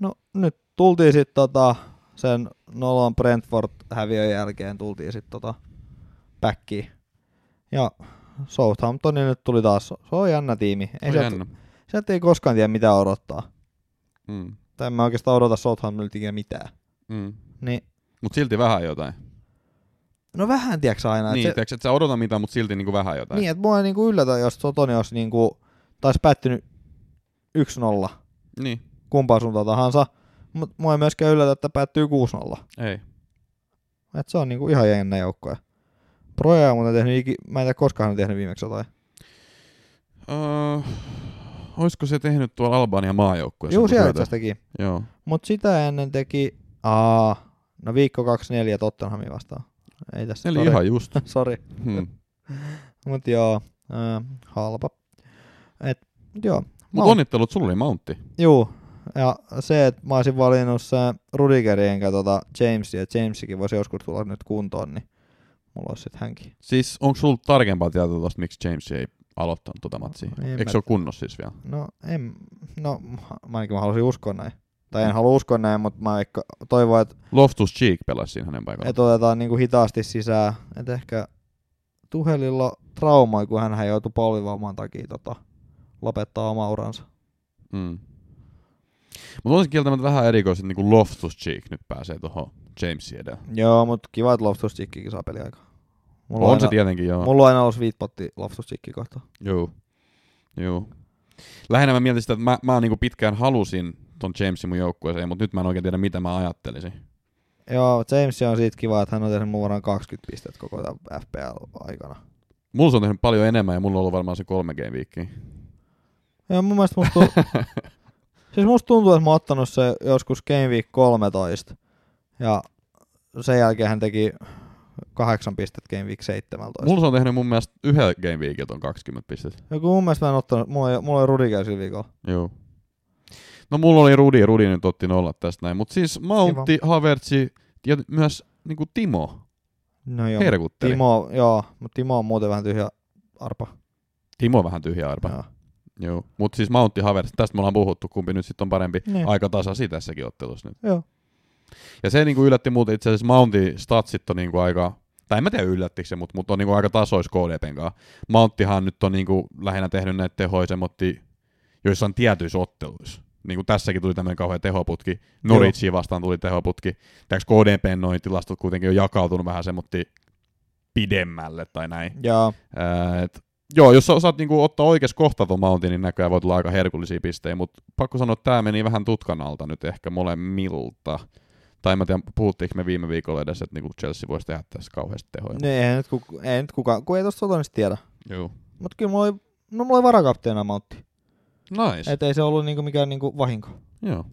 No nyt tultiin sitten tota, sen nolon Brentford-häviön jälkeen tultiin sitten tota backiin. Ja Southamptonin nyt tuli taas, se on jännä tiimi. Ei sieltä, jännä. sieltä ei koskaan tiedä mitä odottaa. Mm. Tai en mä oikeastaan odota Southamptonilta ikinä mitään. Mm. Niin, Mutta silti vähän jotain. no vähän tiedätkö aina. niin, että tiiäks, et sä odota mitään, mutta silti niinku vähän jotain. niin, että mua ei niinku yllätä, jos Sotoni olisi niinku, taisi päättynyt 1-0 niin. kumpaan suuntaan tahansa. Mutta mua ei myöskään yllätä, että päättyy 6-0. Ei. Et se on niinku ihan jännä joukkoja. Proja on tehnyt, mä en tiedä koskaan hän on tehnyt viimeksi jotain. Uh, olisiko se tehnyt tuolla Albanian maajoukkueessa? Juu, kun siellä itse teki. Joo. Mut sitä ennen teki, aa, no viikko 24 Tottenhamin vastaan. Ei tässä, Eli sori. ihan just. *laughs* Sori. Hmm. Mut joo, äh, halpa. Et, joo. Mutta Mount- onnittelut, sulla oli mountti. Juu, ja se, että mä olisin valinnut se Rudigerin enkä tota Jamesia, ja Jamesikin voisi joskus tulla nyt kuntoon, niin mulla olisi sit hänkin. Siis onko sulla tarkempaa tietoa tuosta, miksi James ei aloittanut tuota matsia? En Eikö se ole kunnossa siis vielä? No, en, no, mä ainakin mä haluaisin uskoa näin. Tai en halua uskoa näin, mutta mä toivon, että Loftus Cheek pelasi siinä hänen paikallaan. et otetaan niinku hitaasti sisään. Että ehkä Tuhelilla traumoi, kun hän joutui polvivamman takia tota, lopettaa oma uransa. Mm. Mutta olisi kieltämättä vähän erikoiset, niin kuin Loftus Cheek nyt pääsee tuohon Jamesin edellä. Joo, mutta kiva, että Loftus Cheekikin saa peliaikaa. Mulla on aina, se tietenkin, joo. Mulla on aina ollut viitpotti Loftus Cheekin kohtaan. Joo. Joo. Lähinnä mä mietin sitä, että mä, mä niinku pitkään halusin ton Jamesin mun joukkueeseen, mutta nyt mä en oikein tiedä, mitä mä ajattelisin. Joo, James on siitä kiva, että hän on tehnyt mun varmaan 20 pistettä koko tämän FPL-aikana. Mulla se on tehnyt paljon enemmän ja mulla on ollut varmaan se kolme game viikkiä. Joo, mun mielestä musta, tuntuu, *laughs* siis musta tuntuu, että mä oon ottanut se joskus Game Week 13. Ja sen jälkeen hän teki kahdeksan pistettä Game Week 17. Mulla se on tehnyt mun mielestä yhden game viikiltä on 20 pistettä. Joku mun mielestä mä en ottanut, mulla ei, mulla oli Rudiger sillä viikolla. Joo. No mulla oli Rudi, Rudi nyt otti nolla tästä näin. Mutta siis Mountti, Havertzi ja myös niinku Timo No joo. herkutteli. Timo. Joo, mutta Timo on muuten vähän tyhjä arpa. Timo on vähän tyhjä arpa. Joo. Joo. Mutta siis Mountti, Havertzi, tästä me ollaan puhuttu, kumpi nyt sitten on parempi. Niin. Aika tasasi tässäkin ottelussa nyt. Joo. Ja se niinku yllätti muuten itse asiassa Mountin statsit on niinku aika, tai en mä tiedä yllättikö se, mutta mut on niinku aika tasois KDPn kanssa. Mounttihan nyt on niinku lähinnä tehnyt näitä tehoja semmotti joissain tietyissä otteluissa. Niin kuin tässäkin tuli tämmöinen kauhean tehoputki. Norwichia vastaan tuli tehoputki. Täks KDPn noin tilastot kuitenkin on jakautunut vähän semmotti pidemmälle tai näin. Joo. Ää, et, joo, jos sä osaat niinku ottaa oikeassa kohta ton mountin, niin näköjään voi tulla aika herkullisia pistejä, mutta pakko sanoa, että tämä meni vähän tutkan alta nyt ehkä molemmilta. Tai mä tiedän, puhuttiinko me viime viikolla edes, että niinku Chelsea voisi tehdä tässä kauheasti tehoja. Niin, ei nyt, kuka, ei nyt kukaan, kun ei tosta Sotonista tiedä. Joo. Mutta kyllä mulla oli, no mulla oli varakapteena Mountti. Nice. Et ei se ollut niinku mikään niinku vahinko. Joo.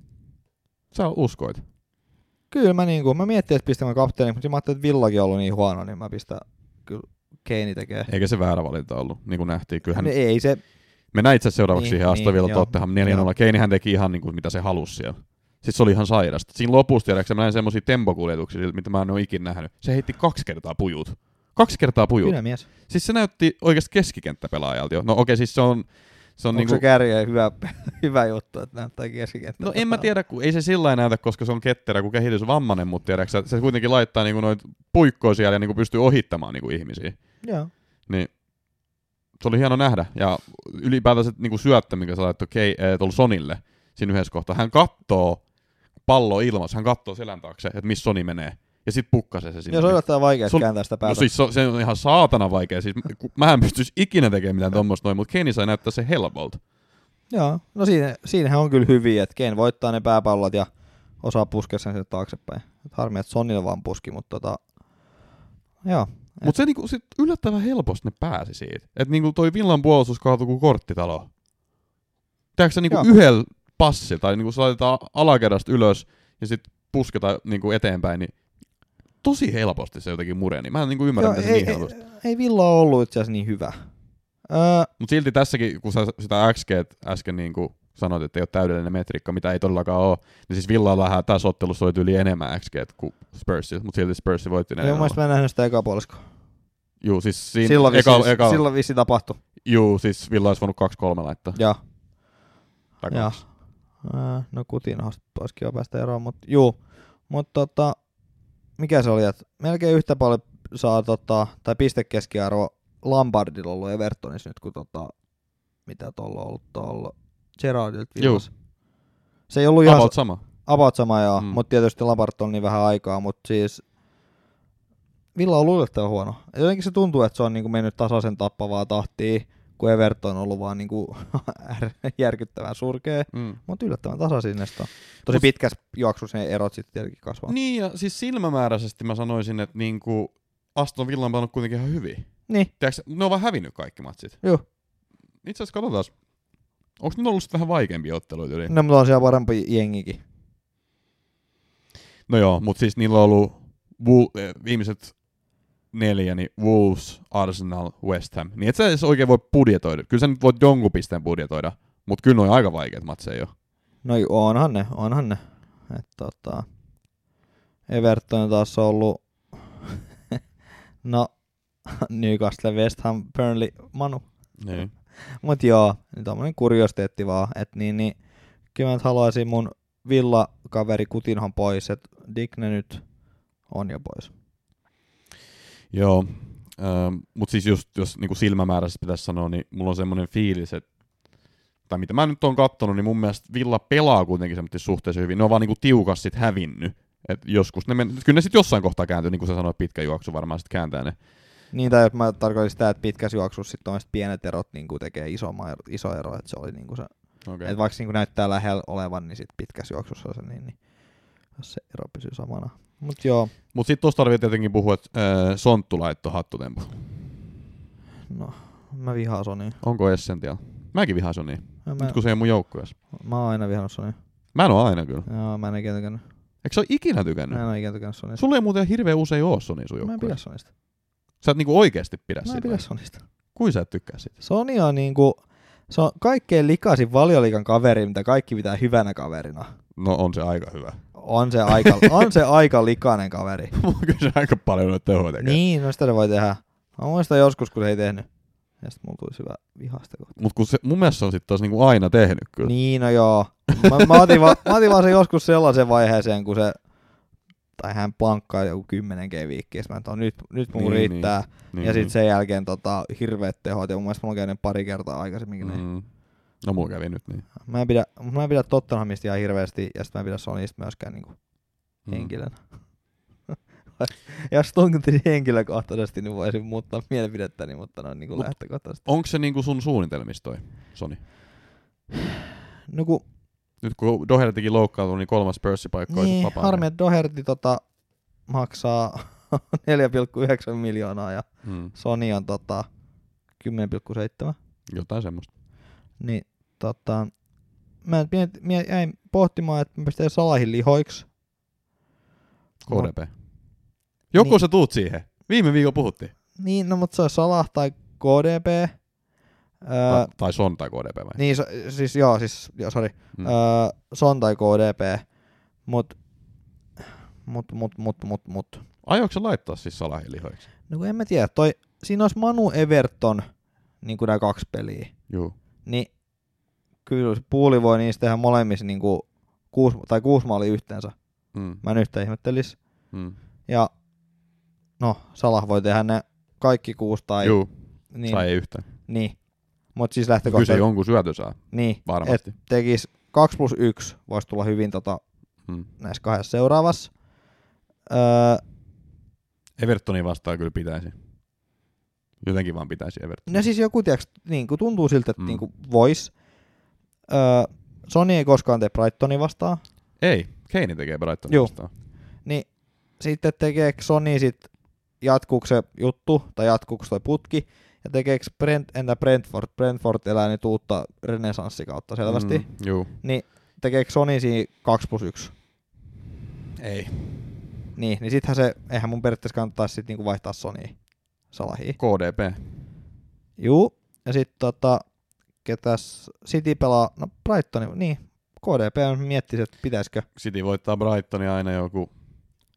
Sä uskoit. Kyllä mä niinku, mä miettin, että pistän mä kapteeni, mutta mä ajattelin, että Villakin on ollut niin huono, niin mä pistän kyllä Keini tekee. Eikä se väärä valinta ollut, niin kuin nähtiin. Kyllähän No ei se, mennään itse seuraavaksi Niin, siihen Aston niin, Villa joo. Tottenham 4-0. Joo. Keinihän teki ihan niin kuin, mitä se halusi siellä. Siis se oli ihan sairasta. Siinä lopussa tiedätkö, mä näin semmosia tempokuljetuksia, mitä mä en ole ikinä nähnyt. Se heitti kaksi kertaa pujut. Kaksi kertaa pujut. kyllä mies. Siis se näytti oikeasti keskikenttäpelaajalta jo. No okei, okay, siis se on... Se on Onko niinku, se kärjä hyvä, *laughs* hyvä juttu, että näyttää keskikenttä? no en mä tiedä, kun ei se sillä näytä, koska se on ketterä kuin kehitysvammainen, mutta tiedätkö, sä, se kuitenkin laittaa niinku noit puikkoja siellä ja niinku pystyy ohittamaan niinku ihmisiä. Joo. Niin se oli hieno nähdä. Ja ylipäätään se niinku syöttö, mikä se laittoi Kei, äh, tuolla Sonille siinä yhdessä kohtaa. Hän kattoo pallo ilmassa, hän kattoo selän taakse, että missä Soni menee. Ja sit pukkasee se sinne. Joo, se on yllättävän vaikea Sul- kääntää sitä No päätä. siis se on, se on ihan saatana vaikea. Siis, mä en pystyisi ikinä tekemään mitään tuommoista noin, mutta Kenny sai näyttää se helpolta. Joo, no siinä, siinähän on kyllä hyviä, että Kane voittaa ne pääpallot ja osaa puskea sen taaksepäin. Et harmi, että Sonille vaan puski, mutta tota, joo. Mutta se niinku, sit yllättävän helposti ne pääsi siitä. Että niinku toi Villan puolustus kaatui kuin korttitalo. Tiedätkö niinku yhdellä passilla, tai niinku se laitetaan alakerrasta ylös ja sitten pusketaan niinku eteenpäin, niin tosi helposti se jotenkin mureni. Mä en niinku ymmärrä, joo miten se ei, niin ei, helposti. ei Villa ole ollut itse asiassa niin hyvä. Öö, Mutta silti tässäkin, kun sä sitä XG äsken niinku sanoit, että ei ole täydellinen metriikka, mitä ei todellakaan ole, niin siis Villa vähän tässä ottelussa oli yli enemmän XG kuin Spursil, mutta silti Spurs voitti Joo, ne. mielestä mä en nähnyt sitä eka puoliskoa. Juu, siis siinä Silloin, eka, vissi, eka, silloin vissi tapahtui. juu, siis Villa olisi voinut 2-3 laittaa. Ja, Tai ja. No Kutinosta olisi kiva päästä eroon, mutta juu. Mutta tota, mikä se oli, että melkein yhtä paljon saa tota, tai pistekeskiarvo Lampardilla ollut Evertonissa nyt, kuin tota, mitä tuolla on ollut tuolla Gerardilta. Villassa. Se ei ollut ihan About sama. about sama joo, Mm. mutta tietysti Lampard on niin vähän aikaa, mutta siis Villa on yllättävän huono. Jotenkin se tuntuu, että se on niinku mennyt tasaisen tappavaa tahtia, kun Everton on ollut vaan niinku *laughs* järkyttävän surkea, Mm. mutta yllättävän tasaisin. Tosi pitkässä juoksussa ne erot sitten tietenkin kasvaa. Niin, ja siis silmämääräisesti mä sanoisin, että niinku Aston Villa on pelannut kuitenkin ihan hyvin. Niin, Tiedätkö, ne on vaan hävinnyt kaikki matsit. joo. Itse asiassa katsotaan, onko nyt ollut vähän vaikeampia otteluita yli? No, mutta on siellä parempi jengikin. No joo, mutta siis niillä on ollut Wool, viimeiset neljä, niin Wolves, Arsenal, West Ham. Niin et sä edes oikein voi budjetoida. Kyllä sä nyt voit jonkun pisteen budjetoida, mutta kyllä noin aika vaikeat matseja jo. No onhan ne, onhan ne. Et tota, Everton taas on ollut, *laughs* no Newcastle, West Ham, Burnley, Manu. Niin. Mut joo, niin tommonen kuriositeetti vaan, että niin, niin kyllä mä haluaisin mun Villa-kaveri Kutinhon pois, että Digne nyt on jo pois. Joo, ähm, mutta siis just jos niinku silmämääräisesti pitäisi sanoa, niin mulla on semmoinen fiilis, että tai mitä mä nyt oon kattonut, niin mun mielestä Villa pelaa kuitenkin semmoisesti suhteellisen hyvin. Ne on vaan niinku tiukasti sit hävinnyt. Et joskus ne men... Kyllä ne sitten jossain kohtaa kääntyy, niin kuin sä sanoit, pitkä juoksu varmaan sitten kääntää ne. Niin, tai mä tarkoitin sitä, että pitkässä juoksussa sitten pienet erot niin kuin tekee iso, iso ero, että se oli niin kuin se, Okay. että vaikka niin kuin näyttää lähellä olevan, niin sitten pitkässä juoksussa se niin, niin jos se ero pysyy samana. Mut joo, Mutta sitten tuosta tarvitsee tietenkin puhua, että äh, Sonttu laittoi hattutempu. no, mä vihaan Sonya. Onko Essential? Mäkin vihaan Sonia, Mä, nyt kun se ei mun joukkueessa. mä oon aina vihannut Sonya. Mä en oo aina kyllä. Joo, mä en ikinä tykännyt. Eikö se ole ikinä Mä tykännyt? en ole ikinä tykännyt Sonysta. Sulla ei muuten hirveän usein oo Sonia sun Mä en pidä joukkueessa. Sonysta. Sä et niinku oikeesti pidä Mä en pidä vai? Sonysta. Kuin sä et tykkää siitä? Sony on niinku, se on kaikkein likaisin valioliikan kaveri, mitä kaikki pitää hyvänä kaverina. No on se aika hyvä. On se aika, on se aika likainen kaveri. *laughs* Kyllä se aika paljon noita tehoja tekee. Niin, no sitä ne voi tehdä. Mä muistan joskus, kun se ei tehnyt. Ja sit mulla tuli syvä vihasta kohta. Mut kun se, mun mielestä se on sitten taas niinku aina tehnyt kyllä. Niin, no joo. Mä, mä, otin va, mä otin vaan se joskus sellaisen vaiheeseen, kun se tai hän plankkaa joku 10 g viikkiä, mä että nyt, nyt mun Niin, riittää. Niin, ja sitten sen jälkeen tota, hirveät tehot, ja mun mielestä mulla on käynyt pari kertaa aikaisemminkin. Mm. Mm. No mulla kävi nyt niin. Mä en pidä, mä en pidä Tottenhamista ihan hirveästi, ja sitten mä en pidä Sonysta myöskään niinku Mm. henkilönä. *laughs* Jos tuntisi henkilökohtaisesti, niin voisin muuttaa mielipidettäni, mutta noin niin kuin Mut- lähtökohtaisesti. Onko se niinku sun suunnitelmista toi, Soni? No kun, Nyt kun Dohertykin loukkaantui, niin kolmas pörssipaikka olisi niin, vapaa. harmi, että Doherty tota, maksaa *laughs* 4,9 miljoonaa ja Mm. Sony on tota, 10,7. Jotain semmoista. Niin tota, mä miet, miet, jäin pohtimaan, että mä pistän Salahin lihoiksi. KDP. Joko Niin. sä tuut siihen? Viime viikolla puhuttiin. Niin, no mutta se on Salah tai KDP. Öö, Ta- tai Son tai KDP vai? niin, so, siis joo, siis, joo, sorry. Mm. Öö, Son tai KDP. Mut, mut, mut, mut, mut, mut. Aiotko sä laittaa siis Salahin lihoiksi? No kun en mä tiedä, toi, siinä olisi Manu Everton, niin kuin nämä kaksi peliä. Juu. Niin kyllä puuli voi niistä tehdä molemmissa niin kuin kuusi, tai kuusi maalia yhteensä. Mm. Mä en yhtä ihmettelis. Mm. Ja no, Salah voi tehdä ne kaikki kuusi tai Juu, niin. sai ei yhtään. niin. Mutta siis Kyllä se lähtökohtaisesti jonkun syötö saa, niin, varmasti. et tekis 2 plus 1 voisi tulla hyvin tota, Mm. näissä kahdessa seuraavassa. Öö, Evertonin vastaan kyllä pitäisi. Jotenkin vaan pitäisi Everton. no siis joku, tiiäks, niin kuin tuntuu siltä, että Mm. niin kuin vois. Öö, Sony ei koskaan tee Brightonin vastaan. Ei, Keini tekee Brightonin Juu. vastaan. Niin sitten tekeekö Sony sit jatkuuko se juttu tai jatkuuko toi putki ja tekeekö Brent, entä Brentford, Brentford elää nyt uutta renesanssikautta selvästi, mm. Juu. niin tekeekö Sony siinä 2 plus 1? Ei. Niin, niin sittenhän se, eihän mun periaatteessa kannattaisi sit niinku vaihtaa Sony Salahiin. KDP. Juu, ja sitten tota, ketäs City pelaa, no Brighton, niin, KDP on miettisi, että pitäisikö, City voittaa Brightonia aina joku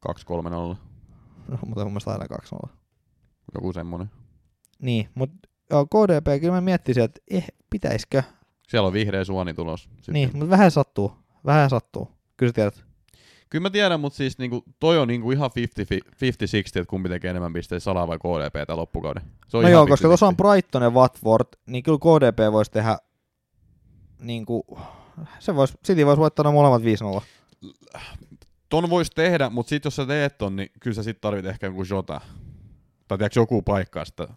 2-3-0. no mutta mun mielestä aina 2 0 Joku semmonen. Niin, mutta KDP, kyllä mä miettisin, että eh, pitäisikö, Siellä on vihreä suoni tulos. Sitten. Niin, mutta vähän sattuu. Vähän sattuu. Kyllä sä tiedät. Kyllä mä tiedän, mutta siis niinku, toi on niinku ihan 50-60, että kumpi tekee enemmän pisteitä, Sala vai KDP tämän loppukauden. Se on No ihan joo, koska 50-50. tuossa on Brighton ja Watford, niin kyllä KDP voisi tehdä niinku, se vois, City voisi voittaa ne molemmat 5-0. Ton voisi tehdä, mutta sit jos sä teet ton, niin kyllä sä sit tarvit ehkä joku Jota. Tai tiedätkö joku paikkaa sitä. No,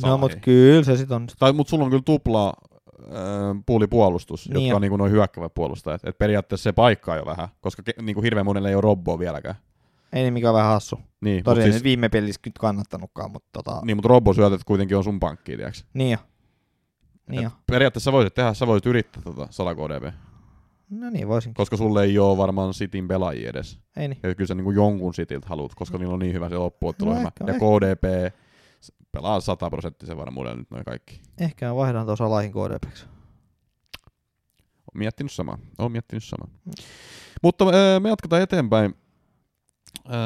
Salahiin. mutta kyllä se sit on. Tai, mutta sulla on kyllä tupla äh, puolipuolustus, Niin jotka on. on niinku noin hyökkävät puolustajat. Et periaatteessa se paikkaa jo vähän, koska ke, niinku hirveän monelle ei ole Robboa vieläkään. Ei niin mikä on vähän hassu. Niin, mutta Tosiaan siis, viime pelissä nyt kannattanutkaan, mutta tota, niin, mut Robbo syötet kuitenkin on sun pankkiin, tiedätkö? niin jo. Niin jo. Periaatteessa voisit tehdä, sä voisit yrittää tota 100 KDB, No niin, voisin. koska sulle ei ole varmaan Cityn pelaajia edes. Ei niin. Ja kyllä sä niinku jonkun Cityltä haluat, koska niillä on niin hyvä se loppuotteluryhmä. No ehkä- ja. KDP pelaa 100 prosenttisen varmuudella nyt noin kaikki. Ehkä mä vaihdan tuossa Salahin KDPksi. Olen miettinyt samaa. Olen miettinyt samaa. Mutta äh, me jatketaan eteenpäin.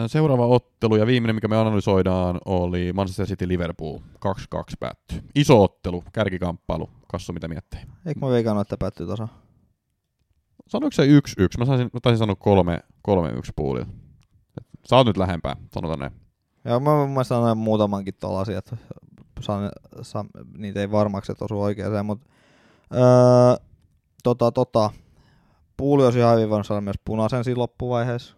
Seuraava ottelu ja viimeinen, mikä me analysoidaan, oli Manchester City Liverpool. 2-2 päättyi. Iso ottelu, kärkikamppailu. Kassu, mitä miettii? Eikö mä veikannut, että päättyy tuossa? sanoiko se yksi yksi? Mä, saisin, mä taisin sanoa kolme, kolme yksi puulilla. Et Sä oot nyt lähempää, sanotaan näin. Joo, mä, mä sanoin muutamankin tuollaisia, että saan, saan, niitä ei varmaksi osu oikeaan, mutta öö, tota, tota, puuli olisi ihan hyvin voinut saada myös punaisen siinä loppuvaiheessa.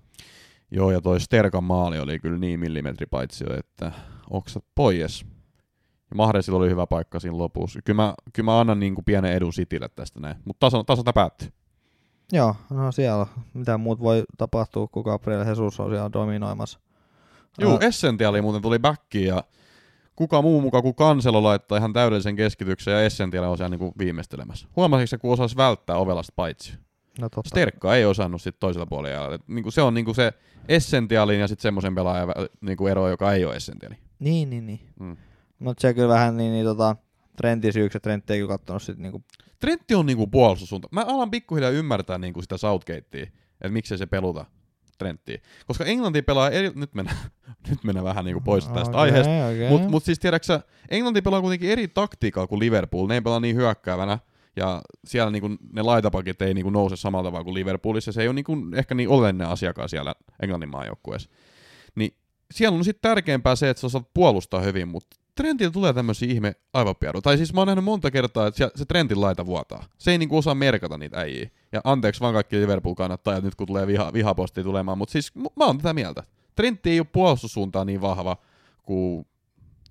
Joo, ja toi Sterkan maali oli kyllä niin millimetri paitsi, että oksat pois. Ja Mahresilla oli hyvä paikka siinä lopussa. Kyllä mä, kyllä mä annan niin kuin pienen edun Citylle tästä näin. Mutta taso, taso päättyy. Joo, no siellä, mitä muut voi tapahtua, kun Gabriel Jesus on siellä dominoimassa. Juu, Essentiali muuten tuli backiin ja kuka muu mukaan kuin Kanselo laittaa ihan täydellisen keskityksen ja Essentiali on siellä niin kuin viimeistelemässä. Huomasitko se, kun osasi välttää ovelasta paitsi? no totta. Sterkka ei osannut sit toisella puolella. Et niinku se on niinku se Essentialin ja sitten semmoisen pelaajan vä- niinku ero, joka ei ole Essentiali. Niin, niin, niin. Mm. Mutta se kyllä vähän niin, niin tota, Trentin syyksi, että Trentti ei kyllä kattonut sit niinku, Trentti on niinku puolustussuunta. Mä alan pikkuhiljaa ymmärtää niinku sitä Southgatea, että miksei se peluta Trenttiä. Koska Englanti pelaa eri... Nyt mennään, *laughs* nyt mennään vähän niinku pois tästä Okei, aiheesta. okei. Mutta mut siis tiedäksä, Englanti pelaa kuitenkin eri taktiikalla kuin Liverpool. Ne ei pelaa niin hyökkäävänä. Ja siellä niinku ne laitapakit ei niinku nouse samalla tavalla kuin Liverpoolissa. Se ei ole niinku ehkä niin oleellinen asiakaan siellä Englannin maajoukkueessa. Niin siellä on sitten tärkeämpää se, että sä osaat puolustaa hyvin, mutta Trentillä tulee tämmöisiä ihme aivopieru. Tai siis mä oon nähnyt monta kertaa, että se Trentin laita vuotaa. Se ei niinku osaa merkata niitä äijiä. Ja anteeksi vaan kaikki Liverpool kannattaa nyt kun tulee viha, vihapostia tulemaan, mutta siis mä oon tätä mieltä. Trentti ei ole puolustussuuntaan niin vahva kuin,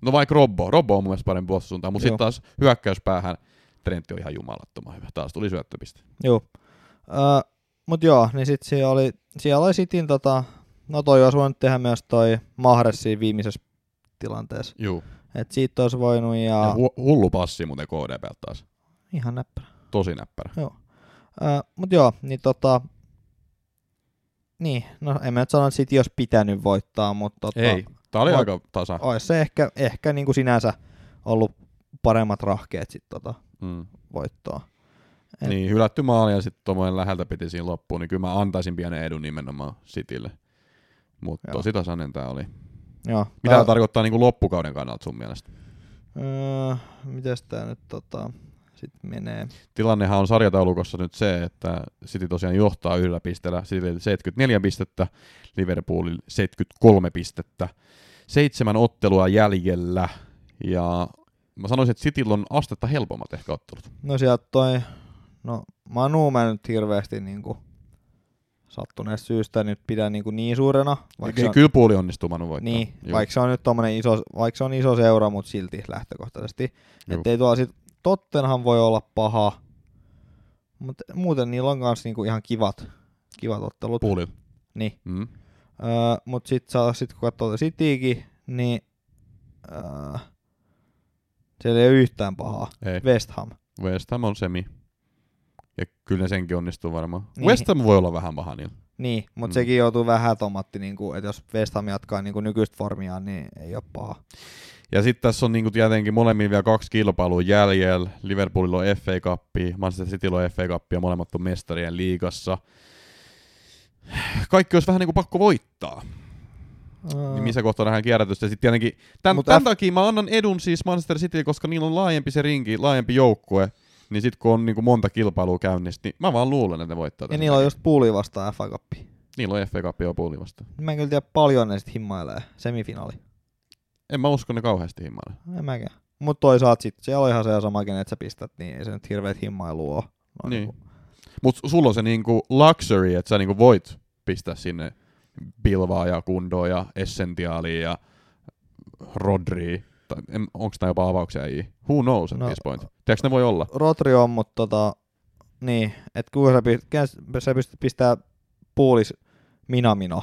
no vaikka Robbo. Robbo on mun mielestä parempi puolustussuuntaan, mutta Joo. sitten taas hyökkäyspäähän Trentti on ihan jumalattoman hyvä. Taas tuli syöttöpiste. Joo. Öö, mut joo, niin sit siellä oli, siellä oli Sitin tota, no toi olisi voinut tehdä myös toi Mahrez siinä viimeisessä tilanteessa. Juu. Et siitä olisi voinut ja, Ja hu- hullu passi muuten KDP taas. ihan näppärä. Tosi näppärä. Öö, mut joo, niin tota, niin, no en mä nyt sano, että olisi pitänyt voittaa, mutta tota, Ei. Tää oli aika tasa. olisi se ehkä, ehkä niin kuin sinänsä ollut paremmat rahkeet sit tota Mm. voittoa. Et- Niin, hylätty maali ja sitten tuommoinen läheltä piti siinä loppuun, niin kyllä mä antaisin pienen edun nimenomaan Citylle. Mutta Joo. tosi tasainen tää oli. Joo. Mitä Tää- tää tarkoittaa niinku loppukauden kannalta sun mielestä? Öö, mites tää nyt tota, sit menee? Tilannehan on sarjataulukossa nyt se, että City tosiaan johtaa yhdellä pisteellä. City 74 pistettä, Liverpoolilla 73 pistettä. Seitsemän ottelua jäljellä ja mä sanoisin, että Cityllä on astetta helpommat ehkä ottelut. No sieltä toi, no Manu mä nyt hirveästi niinku sattuneesta syystä nyt pidän niinku niin suurena. Vaikka se Ei, on, Kyllä puoli onnistuu Manu voittaa. niin, vaikka se on nyt tommonen iso, vaikka se on iso seura, mutta silti lähtökohtaisesti. Että ei tuolla sit, Tottenhan voi olla paha, mutta muuten niillä on kans niinku ihan kivat, kivat ottelut. Puolilla. Niin. Mm. Öö, mutta sitten saa, sit kun katsoo Citykin, niin öö, siellä ei ole yhtään pahaa. Ei. West Ham. West Ham on semi. Ja kyllä senkin onnistuu varmaan. Niin. Niin. West Ham voi olla vähän paha niillä. Niin, mutta Mm. mm. sekin joutuu vähän tomatti, niin kuin, että jos West Ham jatkaa niin kuin nykyistä formiaan, niin ei ole paha. Ja sitten tässä on niinku tietenkin molemmilla vielä kaksi kilpailua jäljellä. Liverpoolilla on FA Cup, Manchester Cityllä on FA Cup ja molemmat on mestarien liigassa. Kaikki olisi vähän niinku pakko voittaa. Niin missä kohtaa nähdään kierrätystä. Sitten tietenkin, tämän, Mut tämän F- takia mä annan edun siis Manchester City, koska niillä on laajempi se rinki, laajempi joukkue. Niin sitten kun on niinku monta kilpailua käynnissä, niin mä vaan luulen, että ne voittaa. Ja niillä on just puuli vastaan FA Cup. niillä on FA Cup jo puoli vasta. Mä en kyllä tiedä paljon ne sit himmailee semifinaali. En mä usko ne kauheasti himmaille. En mäkään. Mutta toisaalta sit siellä on ihan se sama, kenet sä pistät, niin ei se nyt hirveet himmailu ole. No, Niin. niinku- Mut sulla on se niinku luxury, että sä niinku voit pistää sinne Bilvaa ja Kundoa ja Essentiaalia ja Rodri. En- onks nää jopa avauksia ei? Who knows at No, this point? Tiedätkö ne voi olla? Rotri on, mutta tota, niin, että kun sä, pist, sä pystyt pistää puulis Minamino,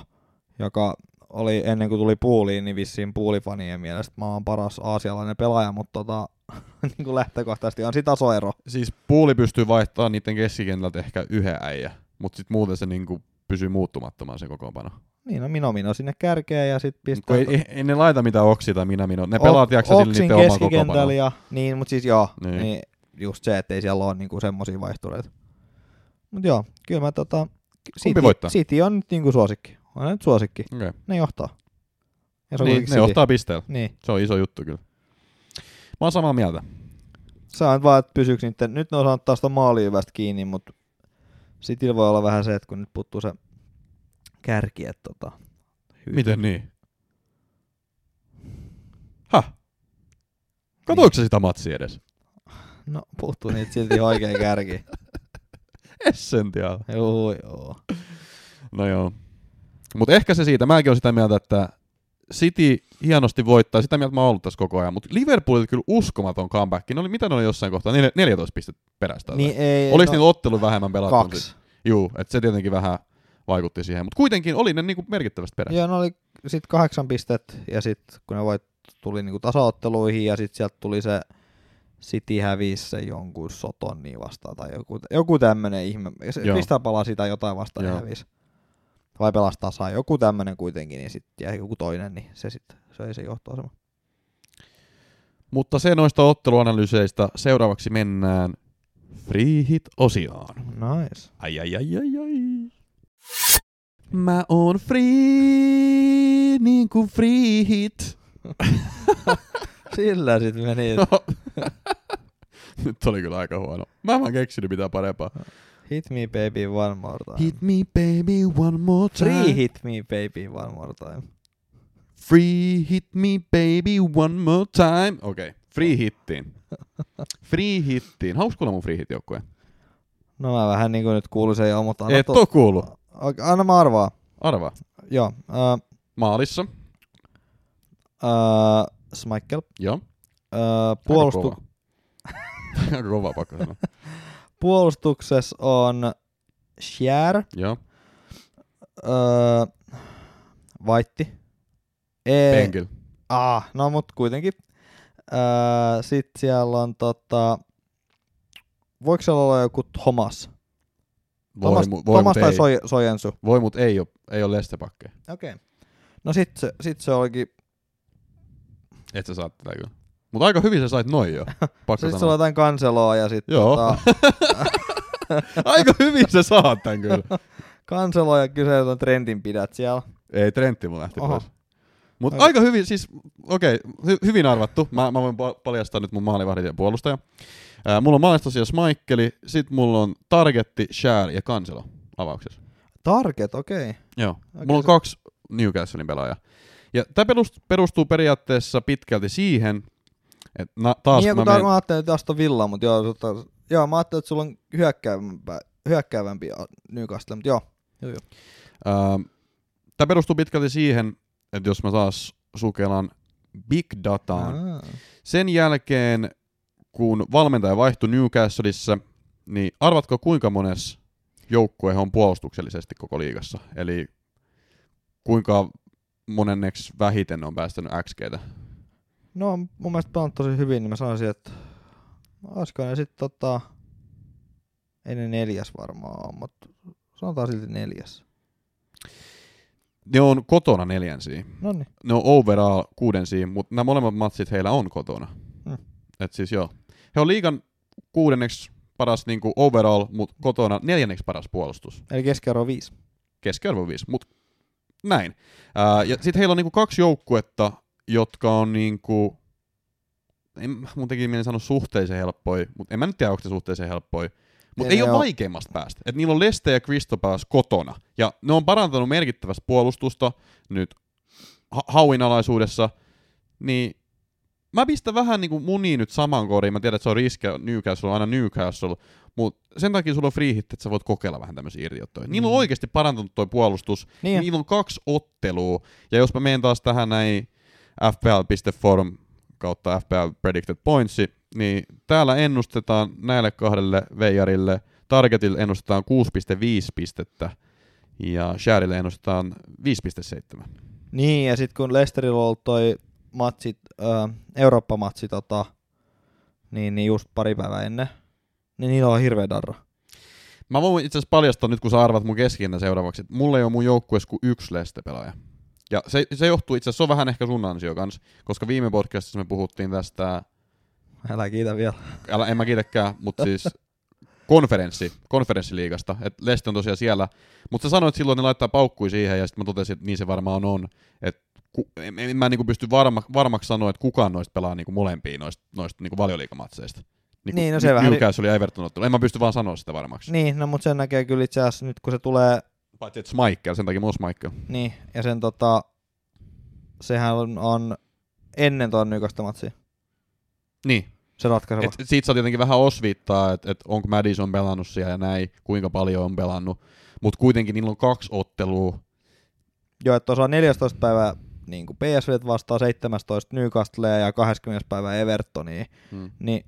joka oli ennen kuin tuli puuliin, niin vissiin puulifanien mielestä maailman paras aasialainen pelaaja, mutta tota, *laughs* niin kuin lähtökohtaisesti on sit tasoero. Siis puuli pystyy vaihtamaan niiden keskikentältä ehkä yhden äijä, mutta sitten muuten se niinku pysyy muuttumattomaan se kokoonpano. Niin, no Minamino sinne kärkeen ja sitten pistää... ei, ei, ei, ne laita mitään oksi tai minä. Ne pelaa, tiedätkö sillä Oksin niiden oma keskikentällä kokoonpano. ja, niin, mutta siis joo, Niin. niin. just se, että ei siellä ole niinku semmosia vaihtureita. Mut joo, kyllä mä tota... City, voittaa? City on nyt niinku suosikki. On nyt suosikki. Okay. Ne johtaa. Ja se on Niin, ne City. ottaa pisteellä. Niin. Se on iso juttu kyllä. Mä oon samaa mieltä. Se on nyt vaan, että pysyykö niitten, nyt ne on saanut taas sitä maaliin kiinni, mutta Cityllä voi olla vähän se, että kun nyt puuttuu se kärki, että tota, Miten niin? Häh? Katoiko sä sitä matsia edes? No, puuttuu niitä silti oikein kärki. *laughs* Essential. joo, joo. No joo. Mutta ehkä se siitä. Mäkin olen sitä mieltä, että City hienosti voittaa. Sitä mieltä mä oon ollut tässä koko ajan. Mutta Liverpoolilla kyllä uskomaton comeback. Ne oli, mitä ne oli jossain kohtaa? Nel- 14 pistettä perästä. Niin ei, Oliko no, niillä ottelu vähemmän pelattu? kaksi. Juu, että se tietenkin vähän vaikutti siihen. Mutta kuitenkin oli ne niinku merkittävästi perässä. Joo, ne oli sitten kahdeksan pistet, ja sitten kun ne voit, tuli niinku tasaotteluihin, ja sitten sieltä tuli se City hävisi se jonkun soton niin vastaan, tai joku, joku tämmönen ihme. Se pistää palaa sitä jotain vastaan ja Joo. hävisi. Vai pelasi tasaan, joku tämmönen kuitenkin, niin sitten jäi joku toinen, niin se sitten söi se johtoasema. Mutta se noista otteluanalyyseistä. Seuraavaksi mennään Free Hit-osioon. Nice. Ai ai ai ai ai. Mä oon free, niin kuin free hit. *laughs* Sillä sitten meni, No. *laughs* Nyt oli kyllä aika huono. Mä en vaan keksinyt mitään parempaa. hit me baby one more time. Hit me baby one more time. Free hit me baby one more time. Free hit me baby one more time. Okei, okay. free hittiin. *laughs* Free hittiin. Haluatko kuulla mun free hit joukkueen? No mä vähän niinku nyt kuulin sen jo, mutta anna Et tu- oo kuullut. Anna mä arvaa. Arvaa. Joo. Uh, Maalissa. uh, Schmeichel. Joo. Uh, puolustu- Aika kova. Aika *laughs* kova pakko sanoa. *laughs* puolustuksessa on Scher, Joo. uh, Vaitti. E- Penkil. Ah, no mut kuitenkin. Uh, Sitten siellä on tota... Voiko siellä olla joku Thomas? Voi, Thomas, mu- voi, Thomas mut tai ei. Soj, Sojensu? Voi, mut ei ole, ei ole lestepakkeja. Okei. Okay. No sit se, sit se olikin... Et sä saat tätä kyllä. Mutta aika hyvin sä sait noin jo. *laughs* Pakko sanoa. oli jotain kanseloa ja sitten Joo. tota, *laughs* Aika hyvin sä saat tän kyllä. *laughs* kanseloa ja kyselet on Trentin pidät siellä. Ei, Trentti mun lähti Oho. pois. Mutta Okei. aika hyvin, siis okei, hy- hyvin arvattu. Mä, mä voin pa- paljastaa nyt mun maalivahdit ja puolustaja. Ää, mulla on maalista tosiaan Smaikkeli, sit mulla on Targetti, Share ja Kanselo avauksessa. Target, okei. Okay. Joo. Okei, mulla on se- kaksi Newcastlein pelaajaa. Ja tämä perustuu periaatteessa pitkälti siihen, että na, taas Niin, mä menen, mä ajattelin, että tästä on villa, mutta joo, tota, joo, mä ajattelin, että sulla on hyökkäävämpi, hyökkäävämpi Newcastle, mutta joo. joo, joo. tämä perustuu pitkälti siihen, että jos mä taas sukellan big dataan, Aa. Sen jälkeen, kun valmentaja vaihtui Newcastleissa, niin arvatko kuinka mones joukkue on puolustuksellisesti koko liigassa? Eli kuinka monenneksi vähiten on päästänyt XGtä? No mun mielestä pelannut tosi hyvin, niin mä sanoisin, että olisiko ne sitten tota, ei ne neljäs varmaan ole, mutta sanotaan silti neljäs. Ne on kotona neljänsiä. No niin. Ne on overall kuudensiä, mutta nämä molemmat matsit heillä on kotona. Hmm. Et siis joo. He on liigan kuudenneksi paras niinku overall, mutta kotona neljänneksi paras puolustus. Eli keskiarvo viisi. keskiarvo 5, mutta näin. Ää, ja sitten heillä on niinku kaksi joukkuetta, jotka on niinku, en, mun teki mieli sanoa suhteellisen helppoja, mutta en mä nyt tiedä, onko se suhteellisen helppoja, mutta Ei ei ole oo. vaikeimmasta päästä. Et niillä on Leste ja Kristopalas kotona, ja ne on parantanut merkittävästi puolustusta nyt ha- Hauin alaisuudessa, niin mä pistän vähän niinku munia nyt saman koriin. Mä tiedän, että se on riskiä, Newcastle on aina Newcastle, mutta sen takia sulla on free hit, että sä voit kokeilla vähän tämmöisiä irtiottoja. Niillä on Mm. oikeasti parantunut toi puolustus. Niin. Niillä on kaksi ottelua. Ja jos mä menen taas tähän näin fpl.form kautta FPL Predicted Points, niin täällä ennustetaan näille kahdelle veijarille, Targetille ennustetaan 6,5 pistettä ja Sharelle ennustetaan 5,7. Niin, ja sitten kun Leicesterillä on ollut toi matsit, äh, Eurooppa-matsi, tota, niin, niin just pari päivää ennen, niin niillä on hirveä darra. Mä voin itse asiassa paljastaa nyt, kun sä arvat mun keskinnä seuraavaksi, että mulla ei ole mun joukkueessa kuin yksi Leste-pelaaja. Ja se, se johtuu itse asiassa, se on vähän ehkä sun ansio kans, koska viime podcastissa me puhuttiin tästä, Älä kiitä vielä. älä, en mä kiitäkään, mutta siis konferenssi, konferenssiliigasta, että Leste on tosiaan siellä, mutta sä sanoit silloin, että ne laittaa paukkui siihen, ja sitten mä totesin, että niin se varmaan on, että ku, en, en, mä niinku pysty varma, varmaksi sanoa, että kukaan noista pelaa niinku molempia noista, noista niinku valioliikamatseista. Niin, Niin, no se vähän- Newcastle oli Everton ottelu. En mä pysty vaan sanoa sitä varmaksi. Niin, no mutta sen näkee kyllä itse asiassa nyt kun se tulee, Paitsi että Schmeichel, sen takia mulla on Schmeichel. niin, ja sen tota, sehän on, on ennen tuon Newcastle matsia, Niin, se ratkaiseva. et, siitä saa tietenkin vähän osviittaa, että et onko Madison pelannut siellä ja näin, kuinka paljon on pelannut. Mutta kuitenkin niillä on kaksi ottelua. Joo, että tuossa on 14 päivää niin kuin PSV vastaa 17 Newcastlea ja 20 päivää Evertonia, Hmm. niin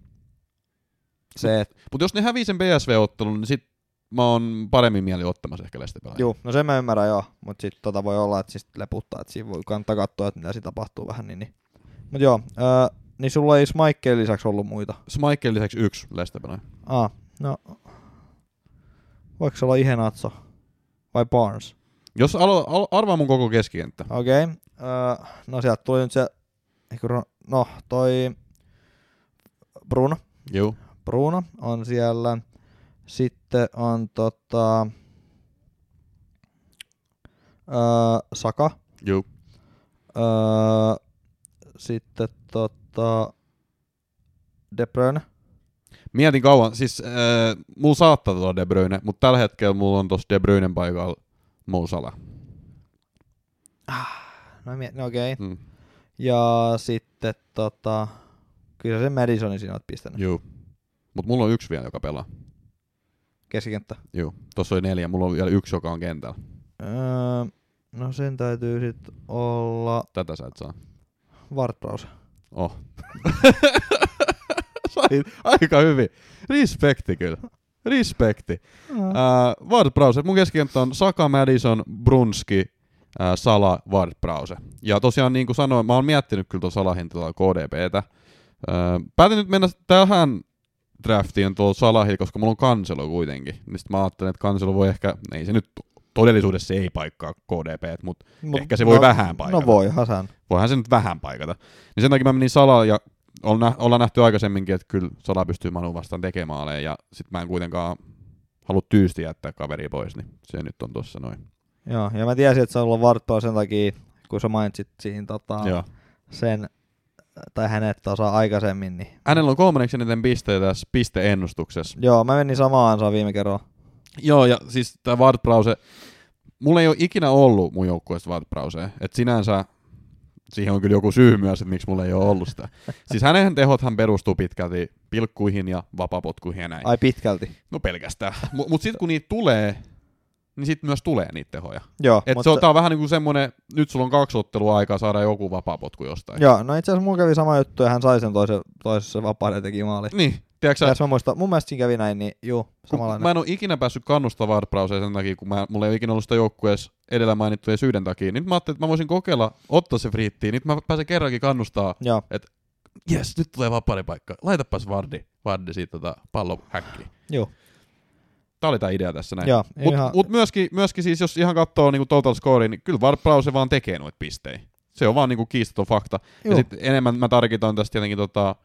se, Mutta jos ne hävii sen PSV-ottelun, niin sit mä oon paremmin mieli ottamassa ehkä Leicester Juu, no sen mä ymmärrän joo, mutta sitten tota voi olla, että siis leputtaa, että siinä voi kannattaa katsoa, että mitä siinä tapahtuu vähän. Niin, niin. Mutta joo, öö, niin sulla ei Smikeen lisäksi ollut muita. Schmeichel lisäksi yksi Leicester Ah, no, voiko se olla Ihenatso vai Barnes? Jos alo, al, arvaa mun koko keskikenttä. Okei, okay. öö, no sieltä tuli nyt se, no toi Bruno, Joo. Bruno on siellä. Sitten on tota, öö, Saka. Joo. Öö, sitten tota, De Bruyne. Mietin kauan, siis äh, mulla saattaa tulla De Bruyne, mutta tällä hetkellä mulla on tossa De Bruynen paikalla Mo Salah. No, mie- no okei. Okay. Mm. Ja sitten tota, kyllä sen Madisonin siinä oot pistänyt. Joo. Mut mulla on yksi vielä, joka pelaa. Keskikenttä. Joo. Tossa oli neljä, mulla on vielä yksi, joka on kentällä. Öö, no sen täytyy sitten olla Tätä sä et saa. Wartbrause. Oh. *laughs* Sait aika hyvin. Respekti kyllä. Respekti. Mm. Uh, Ward Browse. Mun keskikenttä on Saka, Madison, Brunski, uh, Sala, Ward Browse. Ja tosiaan niin kuin sanoin, mä oon miettinyt kyllä tuon Salahin KDPtä. Uh, päätin nyt mennä tähän draftiin tuolla Salahin, koska mulla on kanselo kuitenkin. Niin sit mä ajattelin, että kanselo voi ehkä, ei se nyt todellisuudessa se ei paikkaa KDP, mutta Mut- ehkä se voi vähän paikata. No voi, Hasan. voihan se nyt vähän paikata. Niin sen takia mä menin Salaan ja nä- ollaan nähty aikaisemminkin, että kyllä Sala pystyy Manu vastaan tekemään maaleja ja sit mä en kuitenkaan halua tyysti jättää kaveri pois, niin se nyt on tossa noin. Joo, ja mä tiesin, että se on ollut Warttua sen takia, kun sä mainitsit siinä tota, Joo. sen, tai hänet tuossa aikaisemmin, niin Hänellä on kolmanneksi eniten pisteitä tässä pisteennustuksessa. joo, mä menin samaan ansaan viime kerralla. Joo, ja siis tämä Ward mulla ei ole ikinä ollut mun joukkueesta Ward Browse, että sinänsä siihen on kyllä joku syy myös, että miksi mulla ei ole ollut sitä. Siis hänen tehothan perustuu pitkälti pilkkuihin ja vapapotkuihin ja näin. Ai pitkälti. No pelkästään. Mutta mut sitten kun niitä tulee, niin sitten myös tulee niitä tehoja. Joo, Et se on, tää on vähän niin kuin semmonen, nyt sulla on kaksi ottelua aikaa saada joku vapaapotku jostain. Joo, no itse asiassa mulla kävi sama juttu ja hän sai sen toisen, toisessa vapauden ja teki maali. Niin, tiedätkö Jos mä muistan, mun mielestä siinä kävi näin, niin juu, samanlainen. mä en ole ikinä päässyt kannustamaan Wardbrowsea sen takia, kun mä, mulla ei ole ikinä ollut sitä joukkueessa edellä mainittujen syiden takia. Nyt mä ajattelin, että mä voisin kokeilla ottaa se friittiin. Nyt mä pääsen kerrankin kannustaa, Joo, jes, nyt tulee vapaari paikka. Laitapas Vardi, Vardi siitä tota pallon häkkiin. juu, Tää oli tää idea tässä näin. joo. Mutta ihan, mut myöskin, myöskin siis, jos ihan katsoo niinku total score, niin kyllä Ward Browse vaan tekee noita pistejä. Se on vaan niinku kiistaton fakta. juu. Ja sitten enemmän mä tarkitan tästä tietenkin tota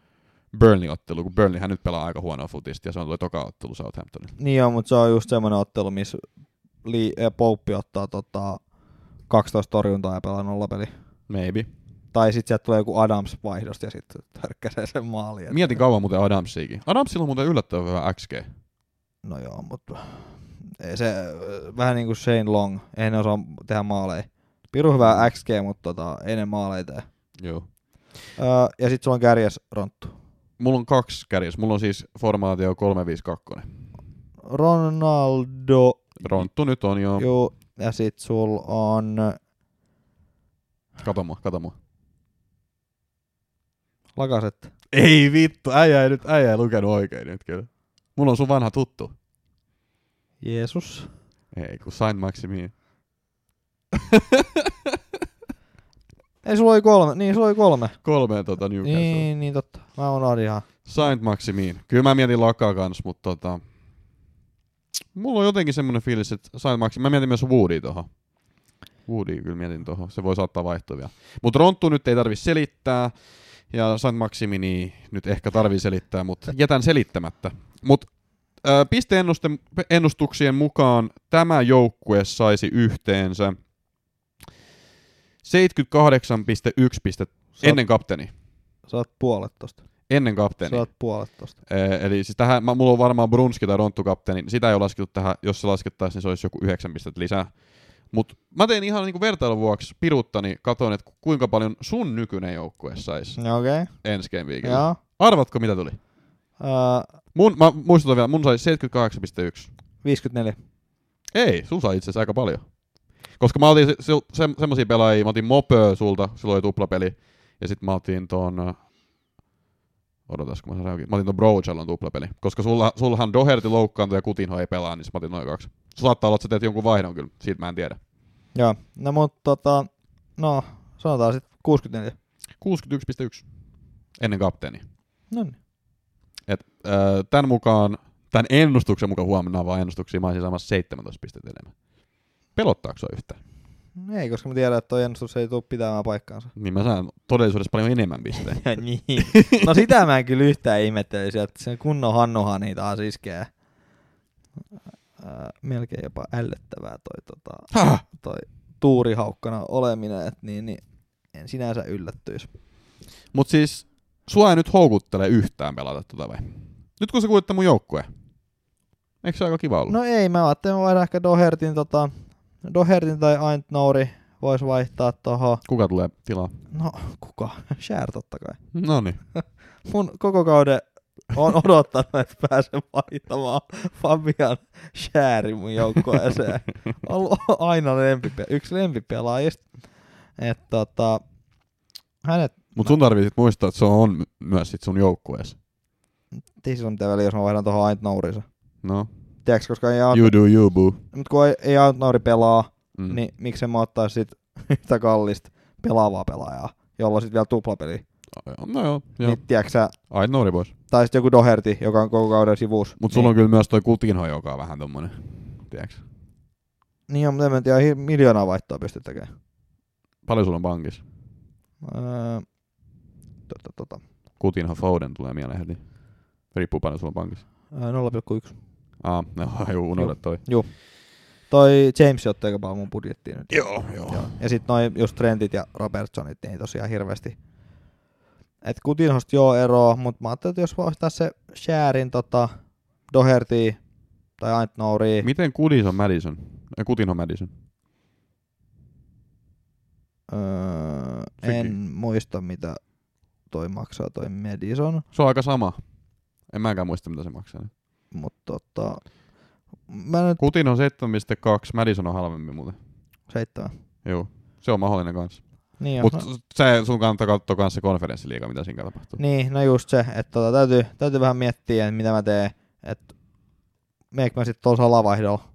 Burnley-ottelu, kun Burnleyhän nyt pelaa aika huonoa futista, ja se on tuo toka ottelu Southamptonilla. Niin joo, mutta se on just semmoinen ottelu, missä Li- äh, Pouppi ottaa tota 12 torjuntaa ja pelaa nollapeli. Maybe. Tai sitten sieltä tulee joku Adams vaihdosta ja sitten törkkäsee sen maali. et- Mietin kauan muuten Adamsiakin. Adamsilla on muuten yllättävän hyvä XG. No joo, mutta ei se äh, vähän niin kuin Shane Long, ei ne osaa tehdä maaleja. Piru hyvää XG, mutta tota, ei ne maaleja tee. Joo. Öö, ja sitten sulla on kärjes Ronttu. Mulla on kaksi kärjessä. Mulla on siis formaatio 352. Ronaldo, Ronttu nyt on jo. juu, ja sitten sulla on Kato mua, kato mua. Lakaset. Ei vittu, äijä ei nyt, äijä ei lukenut oikein nyt kyllä. Mulla on sun vanha tuttu. Jeesus. Ei, kun Saint Maximin. *laughs* Ei, sulla oli kolme. Niin, sulla oli kolme. Kolme tota Newcastle. Niin, niin totta. Mä unohdin ihan. Saint Maximin. Kyllä mä mietin Lakaa kans, mutta tota... Mulla on jotenkin semmonen fiilis, että Saint Maximin... Mä mietin myös Woody tohon. Woody kyllä mietin tohon. Se voi saattaa vaihtua vielä. Mutta Ronttu nyt ei tarvi selittää. Ja Saint Maximini nyt ehkä tarvii selittää, mutta jätän selittämättä. Mutta pisteennustuksien mukaan tämä joukkue saisi yhteensä 78,1 pistettä Sä, ennen kapteeni. oot puolet tosta. ennen Sä kapteenia. oot puolet tosta. Ee, eli siis tähän, mä, mulla on varmaan Brunski tai Ronttu kapteeni, niin sitä ei ole laskettu tähän, jos se laskettaisiin, niin se olisi joku 9 pistettä lisää. Mutta mä tein ihan niinku vertailun vuoksi piruttani, katoin, että kuinka paljon sun nykyinen joukkue saisi Okei. Okay. ensi game weekillä. Joo. Arvatko mitä tuli? Uh, Mun, mä muistutan vielä, mun sai 78,1. 54. Ei, sun sai itse asiassa aika paljon. Koska mä otin se, se, se, semmosia pelaajia, mä otin Mopö sulta, silloin oli tuplapeli, ja sit mä otin ton... äh, Odotas, kun mä saan Mä otin ton Brojallon tuplapeli. Koska sulla, sullahan Doherty loukkaantui ja Kutinho ei pelaa, niin mä otin noin kaksi. Saattaa olla, että sä teet jonkun vaihdon kyllä, siitä mä en tiedä. Joo. No mut tota, no sanotaan sit 64. 61,1 ennen kapteeni. No niin. Et, äh, tän mukaan, tän ennustuksen mukaan huomenna on vaan ennustuksia, mä olisin saamassa 17 pistettä enemmän. Pelottaako sua yhtään? Ei, koska mä tiedän, että toi ennustus ei tule pitämään paikkaansa. Niin mä saan todellisuudessa paljon enemmän pisteitä. Ja *laughs* niin. No sitä mä en kyllä yhtään ihmettelisi, että se kunnon Hannuhan niitä taas iskee. Melkein jopa ällöttävää toi, tota, toi tuurihaukkana oleminen, että niin, niin en sinänsä yllättyisi. Mut siis, sua ei nyt houkuttele yhtään pelata tota vai? Nyt kun sä kuulitte mun joukkue. Eikö se aika kiva ollut? No ei, mä ajattelin, että mä vaihdan ehkä Dohertin, tota, Dohertin tai Aintnouri voisi vaihtaa tohon. Kuka tulee tilaa? No, kuka? Share totta kai. No niin. *laughs* Mun koko kauden on odottanut, että pääsen vaihtamaan Fabian Shääri mun joukkueeseen. *laughs* Ollut aina lempipe- yksi lempipelaajista. Että tota, hänet Mut sun tarvii sit muistaa, että se on my- myös sit sun joukkueessa. siis on mitä väliä, jos mä vaihdan tuohon Aintnourissa. No. Tiedätkö, koska ei, Ant- You do you, boo. mut kun ei, ei Aintnouri pelaa, Mm. niin miksen mä ottaisin sit *laughs* yhtä kallista pelaavaa pelaajaa, jolla sit vielä tuplapeli. No joo, joo. Niin tiedätkö sä, Ai Nouri pois. tai sit joku Doherty, joka on koko kauden sivuus. Mut sulla on kyllä myös toi Kutinho, joka on vähän tommonen. Tiedätkö? Niin on, mutta en tiedä, hi- miljoonaa vaihtoa pystyt tekemään. Paljon sulla on pankissa? Öö, tota, tota. Kutinho Foden tulee mieleen heti. Riippuu paljon sulla on pankissa. Öö, 0,1. Aa, no, *laughs* juu, unohda toi. Toi James otti aika paljon mun budjettiin nyt. Joo, joo. Joo. Ja sit noin just Trentit ja Robertsonit, niin tosiaan hirveästi. Et Kutinhosta joo eroa, mutta mä ajattelin, että jos vaihtaa se Shäärin tota, Doherty tai Aintnouri, Miten Kudis on Madison? Ei, Kutinho Madison. öö, Sekin. en muista mitä toi maksaa toi Madison, Se on aika sama. En mäkään muista, mitä se maksaa. Mutta tota, mä nyt Kutin on 7,2, Madison on halvemmin muuten. seitsemän. Joo, se on mahdollinen kanssa. Niin, Mutta no, se sun kannattaa katsoa kanssa se konferenssiliiga, mitä siinä tapahtuu. niin, no just se, että tota, täytyy, täytyy vähän miettiä, että mitä mä teen, että meekö mä sitten tuolla salavaihdolla.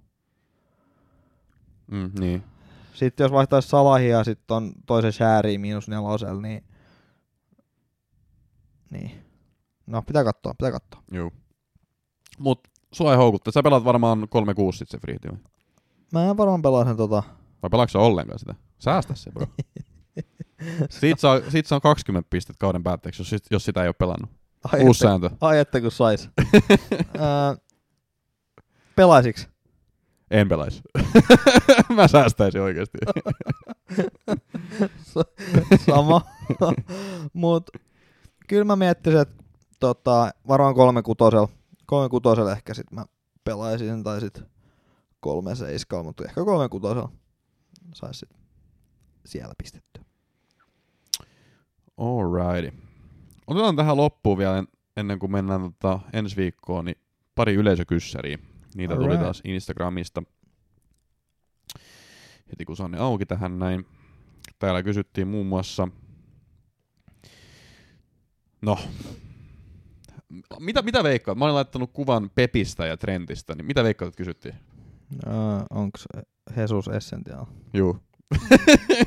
Mm, niin. Sitten jos vaihtaisi Salahia ja sitten on toisen Shääriin miinus nelosella, niin... Niin. No, pitää katsoa, pitää katsoa. Joo. Mut sua ei houkuttaa. Sä pelaat varmaan 3-6 sit se free team. Mä en varmaan pelaa sen tota... Vai pelaatko ollenkaan sitä? Säästä se, bro. *laughs* siitä, saa, siitä saa 20 pistettä kauden päätteeksi, jos, sit- jos sitä ei ole pelannut. Ai, Uusi että, sääntö. ai että kun sais. *laughs* Ää, Pelaisiks? En pelaisi. *laughs* Mä säästäisin oikeesti. Sama. Mut kyllä mä miettisin, että tota, varmaan kolme kutosella, kolme kutosella ehkä sit mä pelaisin, tai sit kolme seiskalla, mutta ehkä kolme kutosella sais sit siellä pistettyä. Alrighty. Otetaan tähän loppuun vielä en- ennen kuin mennään tota ensi viikkoon, niin pari yleisökyssäriä. Niitä tuli Alright. taas Instagramista. Heti kun se on ne auki tähän näin. Täällä kysyttiin muun muassa... No. Mitä, mitä veikkaat? Mä olin laittanut kuvan Pepistä ja Trentistä, niin mitä veikkaat, että kysyttiin? Öö, onks Jesus Essential? Juu.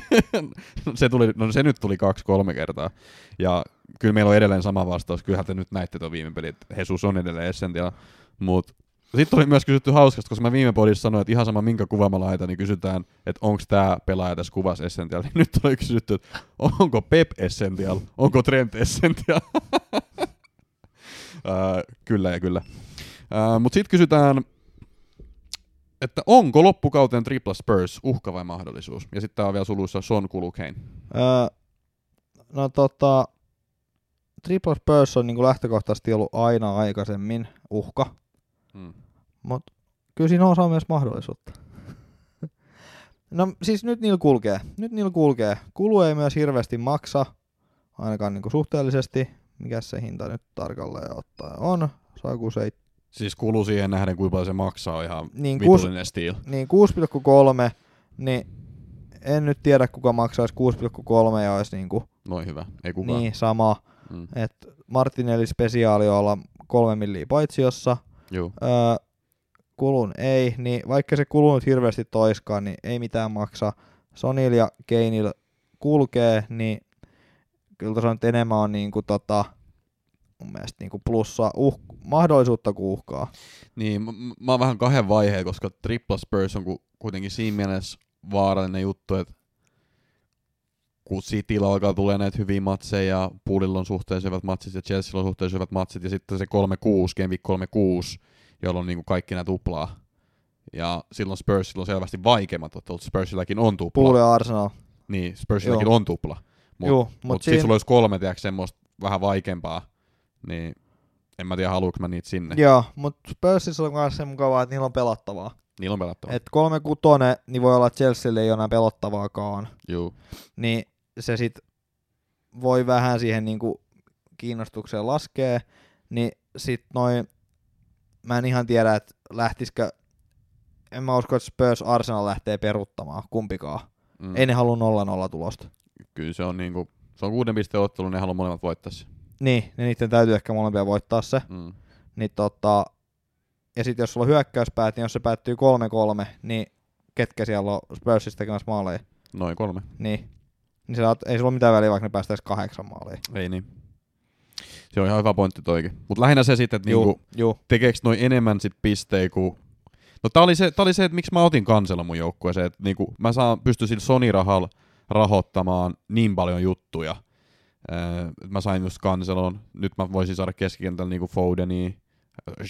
*laughs* se, tuli, no se nyt tuli kaksi-kolme kertaa. Ja kyllä meillä on edelleen sama vastaus. Kyllähän te nyt näitte tuon viime pelin, että Jesus on edelleen Essentia. Mutta sitten tuli myös kysytty hauskasta, koska mä viime podissa sanoin, että ihan sama minkä kuva mä laitan, niin kysytään, että onko tämä pelaaja tässä kuvassa Essential. *laughs* Niin nyt oli kysytty, että onko Pep Essential, onko Trent Essential. *laughs* Ää, kyllä ja kyllä. Mutta sitten kysytään, että onko loppukauteen Tripla Spurs uhka vai mahdollisuus? Ja sitten tää on vielä suluissa Son Kulu Kane. Öö, no tota, Triple Spurs on niin kuin lähtökohtaisesti ollut aina aikaisemmin uhka, Mm. mutta kyllä siinä osaa myös mahdollisuutta. *laughs* no siis nyt niillä kulkee. Nyt niillä kulkee. Kulu ei myös hirveästi maksa, ainakaan niin kuin suhteellisesti. Mikä se hinta nyt tarkalleen ottaen on? Saako se Siis kulu siihen nähden, kuinka paljon se maksaa, ihan Niin, kuus- vitullinen steal. niin 6,3, niin en nyt tiedä kuka maksaisi 6,3 ja olisi niinku, Noin hyvä, ei kukaan. niin sama. Mm. Et Martinelli spesiaali olla kolme milliä paitsiossa, Juu. öö, kulun ei, niin vaikka se kulu nyt hirveästi toiskaan, niin ei mitään maksa. Sonil ja Keinil kulkee, niin kyllä tuossa nyt enemmän on niinku tota, mun mielestä niinku plussa uh, mahdollisuutta kuin uhkaa. Niin, mä, mä oon vähän kahden vaiheen, koska Triple Spurs on ku, kuitenkin siinä mielessä vaarallinen juttu, että kun Cityllä alkaa tulee näitä hyviä matseja, ja Poolilla on suhteellisen hyvät matsit ja Chelsealla on suhteellisen hyvät matsit, ja sitten se 3-6, Game Week 3-6, jolloin niinku kaikki nämä tuplaa. Ja silloin Spursilla on selvästi vaikeimmat ottelut. Spursillakin on tupla. Ja Arsenal. Niin, Spursillakin Joo. on tupla. Mut, Juu, mut, mut siinä- sit sulla olisi kolme, tiedätkö, semmoista vähän vaikeampaa. Niin en mä tiedä, haluanko mä niitä sinne. Joo, mutta Spursissa on myös se mukavaa, että niillä on pelattavaa. Niillä on pelattava. Et 3-6, niin voi olla, että Chelsealle ei ole enää pelottavaakaan. Juu. Niin se sit voi vähän siihen niinku kiinnostukseen laskee. Niin sit noin, mä en ihan tiedä, että lähtisikö, en mä usko, että Spurs Arsenal lähtee peruttamaan kumpikaan. Mm. Mm. Ei ne halua 0-0 tulosta. Kyllä se on niinku, se on kuuden pisteen ottelu, ne haluaa molemmat voittaa se. Niin, niin niiden täytyy ehkä molempia voittaa se. Mm. Niin tota, ja sitten jos sulla on hyökkäyspäät, niin jos se päättyy 3-3, niin ketkä siellä on Spursissa tekemässä maaleja, Noin kolme. niin, niin se, ei sulla ole mitään väliä, vaikka ne päästäisi kahdeksan maalia. Ei niin. Se on ihan hyvä pointti toikin. Mutta lähinnä se sitten, että niinku, tekeekö noin enemmän sit pistejä kuin... No tää oli, se, tää oli se, että miksi mä otin kansella mun joukkueeseen, että niinku, mä saan, pystyn sillä Sony-rahalla rahoittamaan niin paljon juttuja. Öö, mä sain just kanselon, nyt mä voisin saada keskikentällä niinku Fodenia,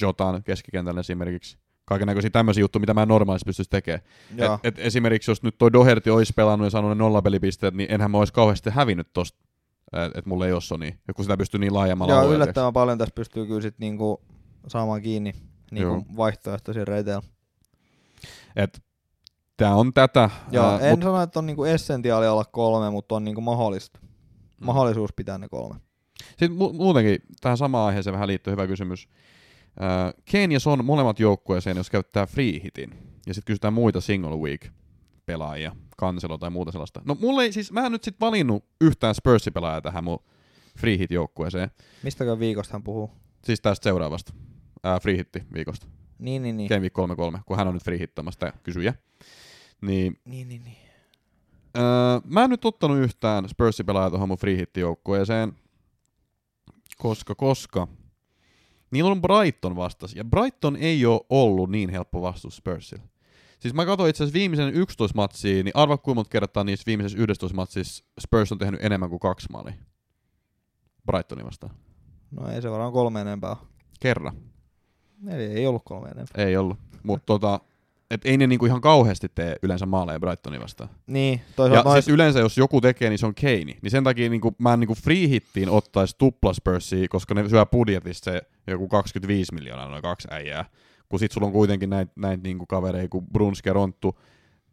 Jotan keskikentällä esimerkiksi. Kaikennäköisiä tämmöisiä juttuja, mitä mä en normaalisti pystyisi tekemään. Et, et esimerkiksi jos nyt toi Doherty olisi pelannut ja saanut ne nollapelipisteet, niin enhän mä olisi kauheasti hävinnyt tosta, että et mulla ei ole Sony, kun sitä pystyy niin laajemmalla Joo, yllättävän paljon tässä pystyy kyllä sit niinku saamaan kiinni niinku vaihtoehtoisia reiteillä. Et tää on tätä. Joo, ää, en mut, sano, että on niinku essentiaali olla kolme, mutta on niinku mahdollista. Mm. Mahdollisuus pitää ne kolme. Sitten mu- muutenkin tähän samaan aiheeseen vähän liittyy hyvä kysymys. Ää, Kane ja Son molemmat joukkueeseen, jos käyttää free hitin, ja sitten kysytään muita single week pelaajia, kanselo tai muuta sellaista. No mulle ei, siis mä en nyt sit valinnut yhtään Spurs-pelaajaa tähän mun free hit joukkueeseen. Mistäkö viikosta hän puhuu? Siis tästä seuraavasta. Ää, free hitti viikosta. Niin, niin, niin. Game Week 3-3, kun hän on nyt free hittamassa tämä kysyjä. Niin, Niin, niin, niin. öö, mä en nyt ottanut yhtään Spursin pelaajaa tuohon mun free hit-joukkueeseen, koska, koska niillä on Brighton vastas, ja Brighton ei ole ollut niin helppo vastus Spursille. Siis mä katsoin itse asiassa viimeisen 11 matsia, niin arva kuinka monta kertaa niissä viimeisessä 11 matsissa Spurs on tehnyt enemmän kuin kaksi maalia. Brightonin vastaan. No ei se varmaan kolme enempää. Kerran. Eli ei ollut kolme enempää. Ei ollut. Mutta tota, et ei ne niinku ihan kauheasti tee yleensä maaleja Brightonin vastaan. Niin, Ja nois... siis yleensä jos joku tekee, niin se on Keini. Niin sen takia niinku, mä en niinku free hittiin ottaisi tupla Spursia, koska ne syö budjetista se joku 25 miljoonaa noin kaksi äijää. Kun sit sulla on kuitenkin näitä näit niinku kavereita kuin Brunski ja Ronttu,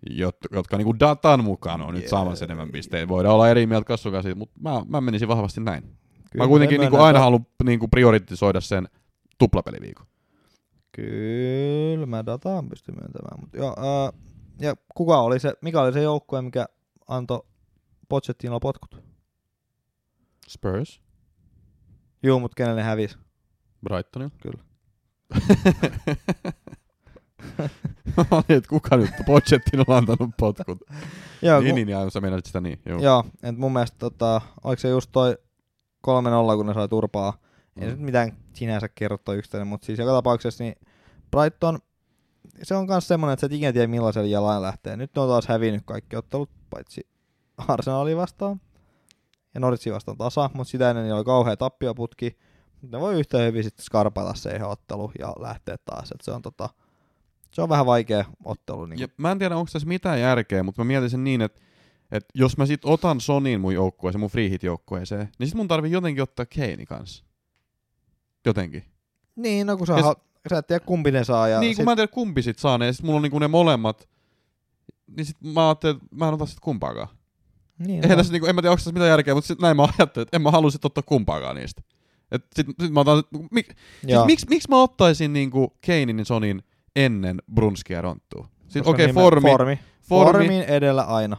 jot- jotka niinku datan mukaan on nyt Jee. saamassa enemmän pisteitä. Voidaan olla eri mieltä kasvukaan siitä, mutta mä, mä menisin vahvasti näin. Kyllä, mä kuitenkin en niinku aina haluan niinku prioritisoida sen tuplapeliviikon. Kyllä, mä dataan pystyn myöntämään. Mut joo, ää, ja kuka oli se, mikä oli se joukkue, mikä antoi Pochettinolla potkut? Spurs, Juu, mut kenelle ne hävisi? Brightonilla. Kyllä. *laughs* Että kuka nyt Pochettino on antanut potkut. *laughs* Joo, niin, ku- niin, ja sä meinasit sitä niin. Joo. Joo, et mun mielestä tota, oliko se just toi 3-0, kun ne sai turpaa. Ei Mm. se nyt mitään sinänsä kerro toi yksittäinen, mutta siis joka tapauksessa niin Brighton, se on myös semmoinen, että sä et ikinä tiedä millaisella jalan lähtee. Nyt ne on taas hävinnyt kaikki ottelut, paitsi Arsenali vastaan ja Norwichin vastaan tasa, mutta sitä ennen oli kauhea tappioputki. Ne voi yhtä hyvin sitten skarpata se ihan ottelu ja lähteä taas. Et se, on tota, se on vähän vaikea ottelu. Niin Ja mä en tiedä, onko tässä mitään järkeä, mutta mä mietin sen niin, että Et jos mä sit otan Sonin mun joukkueeseen, mun free hit joukkueeseen, niin sit mun tarvii jotenkin ottaa Keini kanssa. Jotenkin. Niin, no kun sä, Ja ha- sä et tiedä kumpi ne saa. Ja niin, kun sit, mä en tiedä kumpi sit saa ne, ja sit mulla on niinku ne molemmat, niin sit mä ajattelin, että mä en ota sit kumpaakaan. niin, Eihän no. tässä niinku, en mä tiedä, onko tässä mitään järkeä, mutta sit näin mä ajattelin, että en mä halua sit ottaa kumpaakaan niistä. Et sit, sit mä otan, mik, siis miksi miks mä ottaisin niinku Keinin ja Sonin ennen Brunskia Ronttua? Koska okei, okay, formi, formi. formi, Formin edellä aina.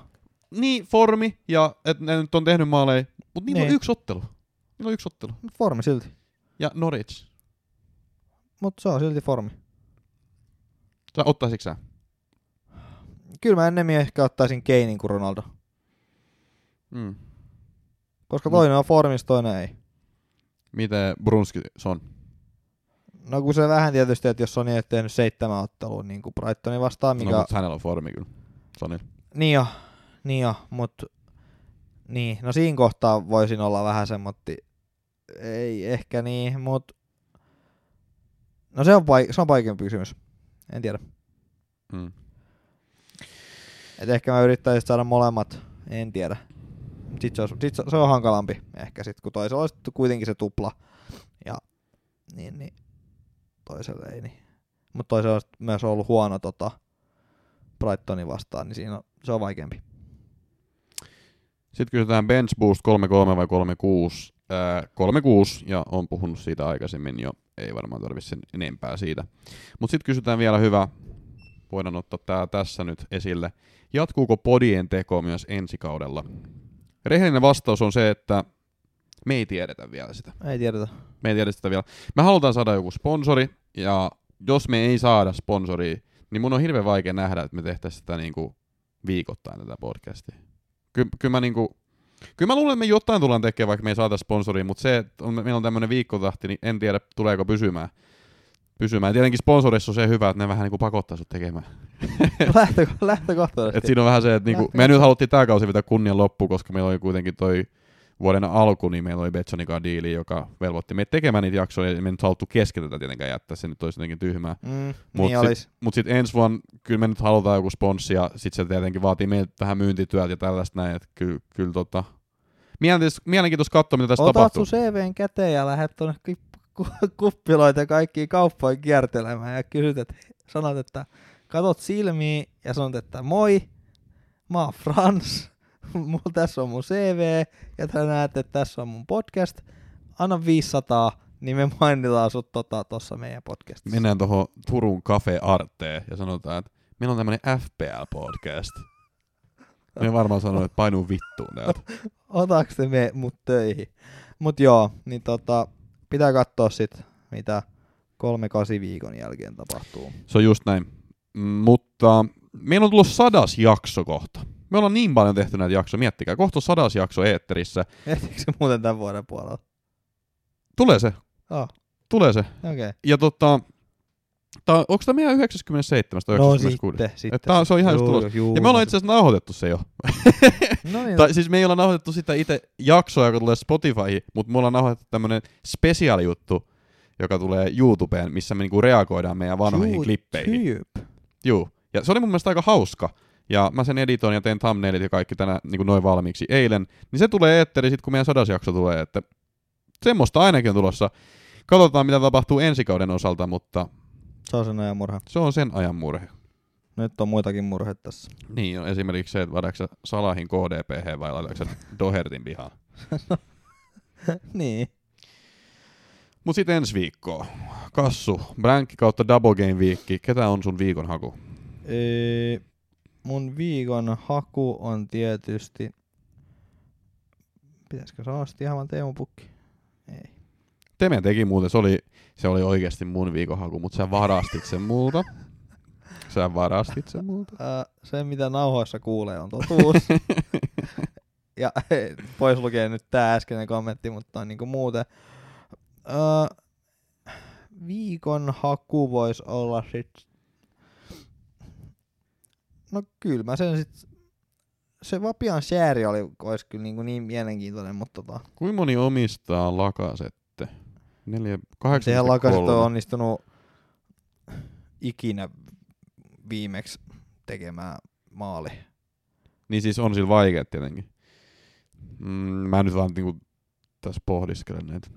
niin formi, ja että ne nyt on tehnyt maaleja, mutta niillä on Niin. yksi ottelu. Niillä on yksi ottelu. Formi silti. Ja Norwich. Mutta se on silti formi. Sä ottaisitko sä? Kyllä mä ennemmin ehkä ottaisin Keinin kuin Ronaldo. Mm. Koska toinen on formissa, toinen ei. Miten Brunski on? No kun se vähän tietysti, että jos on niin, tehnyt seitsemän ottelua niin kuin Brightonin vastaan, mikä... No, mutta hänellä on formi kyllä. Sonil. Niin jo, niin jo, mutta niin, no siinä kohtaa voisin olla vähän semmotti, ei ehkä niin, mutta no se on, vaik- se on vaikeampi kysymys, en tiedä. Mm. Et ehkä mä yrittäisin saada molemmat, en tiedä. Sitten se, on, sit se, se on hankalampi ehkä sit, kun toisella olisi kuitenkin se tupla. Ja niin, niin toisella ei. Niin. Mutta toisella olisi myös ollut huono tota, Brightonin vastaan, niin siinä on, se on vaikeampi. Sitten kysytään bench boost 33 vai 36. Ää, 36, ja on puhunut siitä aikaisemmin jo, ei varmaan tarvitse sen enempää siitä. Mutta sitten kysytään vielä hyvä, voidaan ottaa tää tässä nyt esille. Jatkuuko podien teko myös ensi kaudella? Rehellinen vastaus on se, että me ei tiedetä vielä sitä. Ei tiedetä. Me ei tiedä sitä vielä. Me halutaan saada joku sponsori, ja jos me ei saada sponsoria, niin mun on hirveän vaikea nähdä, että me tehtäisiin sitä niinku viikoittain tätä podcastia. Ky- kyllä mä niinku, kyllä mä luulen, että me jotain tullaan tekemään, vaikka me ei saada sponsoria, mutta se, että on, meillä on tämmöinen viikkotahti, niin en tiedä, tuleeko pysymään. pysymään. Ja tietenkin sponsorissa on se hyvä, että ne vähän niinku pakottaa sut tekemään. *laughs* Lähtö, lähtökohtaisesti. Et siinä on vähän se, että niinku, Lähtee. me nyt haluttiin tää kausi pitää kunnian loppu, koska meillä oli kuitenkin toi vuoden alku, niin meillä oli Betsonin kanssa diili, joka velvoitti meitä tekemään niitä jaksoja, ja me nyt haluttu kesken tätä tietenkään jättää, se nyt olisi jotenkin tyhmää. Mm, Mut niin sit- olis. Mutta sitten ensi vuonna kyllä me nyt halutaan joku sponssi, ja sitten se tietenkin vaatii meiltä vähän myyntityötä ja tällaista näin, että kyllä, kyllä tota, mielenkiintoista, mielenkiintoista katsoa, mitä tässä Otat tapahtuu. sun CVn käteen ja lähdet tuonne ku- ku- kuppiloita ja kaikkiin kauppoihin kiertelemään ja kysyt, että sanot, että katot silmiin ja sanot, että moi, mä oon Frans, *laughs* mulla tässä on mun CV ja te näette, että tässä on mun podcast, anna 500, niin me mainitaan sut tota tossa meidän podcastissa. Mennään tuohon Turun Cafe Arteen ja sanotaan, että meillä on tämmöinen FPL-podcast. Me varmaan sanoo, että painuu vittuun täältä. *laughs* Otaks te me mut töihin? Mut joo, niin tota, pitää katsoa sit, mitä kolme kasi viikon jälkeen tapahtuu. Se on just näin. Mutta meillä on tullut sadas jakso kohta. Me ollaan niin paljon tehty näitä jaksoja, miettikää. Kohta sadas jakso eetterissä. Ehtiikö se muuten tämän vuoden puolella? Tulee se, Oh, tulee se. okei. Okay. Ja tota, tää, onko tämä meidän 97 tai No 96? sitten, sitten. Tää- se on ihan just Juu, tulos. juu, ja me ollaan itse asiassa nauhoitettu se jo. *laughs* No niin, tai siis me ei olla nauhoitettu sitä itse jaksoa, joka tulee Spotifyhin, mutta me ollaan nauhoitettu tämmönen spesiaalijuttu, joka tulee YouTubeen, missä me niinku reagoidaan meidän vanhoihin Juu, klippeihin. Juu. Ja se oli mun mielestä aika hauska. Ja mä sen editoin ja teen thumbnailit ja kaikki tänä niin noin valmiiksi eilen. Niin se tulee eetteri sit kun meidän sadasjakso tulee, että semmoista ainakin on tulossa. Katsotaan mitä tapahtuu ensi kauden osalta, mutta Se on sen ajan murha. se on sen ajan murhe. Nyt on muitakin murheita tässä. Niin on esimerkiksi se, että vaadaanko sä Salahin KDPH vai laitaanko sä Dohertin pihaan. *laughs* *laughs* niin. Mut sit ensi viikkoa. Kassu, Brankki kautta Double Game viikki. Ketä on sun viikon haku? Ee, mun viikon haku on tietysti... Pitäisikö sanoa sitten ihan vaan Teemu Pukki? Ei. Teme teki muuten, se oli, se oli oikeasti mun viikon haku, mutta sä varastit sen multa. Sä varastit sen multa. Ää, se, mitä nauhoissa kuulee, on totuus. *laughs* ja pois lukee nyt tää äskeinen kommentti, mutta on niinku muuten. Ää, viikon haku voisi olla sit... No kyllä mä sen sit... Se Vapian Share oli, olisi kyllä niinku niin mielenkiintoinen, mutta tota, Kuinka moni omistaa Lakasette? Neljä, kahdeksan sehän Lakaset on onnistunut ikinä viimeksi tekemään maali. Niin siis on sillä vaikeet tietenkin. Mm, mä nyt vaan niinku tässä pohdiskelen näitä.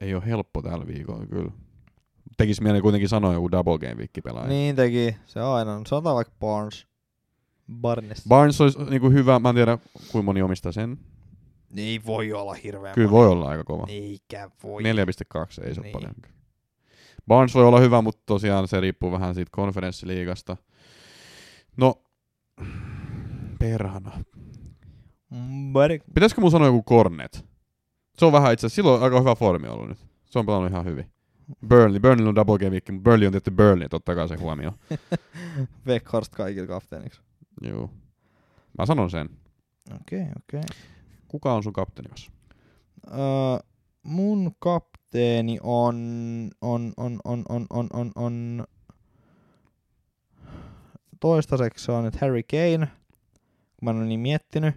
Ei ole helppo tällä viikolla kyllä. Tekis mieli kuitenkin sanoa joku double game week pelaaja. Niin teki. Se on aina. Sanotaan vaikka Barnes. Barnes. Barnes olisi niinku hyvä, mä en tiedä kuinka moni omistaa sen. Ei voi olla hirveän Kyllä voi olla aika kova. Eikä voi. 4,2 ei se ole Niin. paljon. Barnes voi olla hyvä, mutta tosiaan se riippuu vähän siitä konferenssiliigasta. No, perhana. Pitäisikö mun sanoa joku Cornet? Se on vähän itse silloin aika hyvä formi ollut nyt. Se on pelannut ihan hyvin. Burnley, Burnley on double game week, mutta Burnley on tietty Burnley, totta se huomioon. *laughs* Weghorst kaikilla kapteeniksi. Joo. Mä sanon sen. Okei, okay, okei. Okay. Kuka on sun kapteenikas? Öö, mun kapteeni on, on, on, on, on, on, on, on, toistaiseksi se on nyt Harry Kane, kun mä en ole niin miettinyt.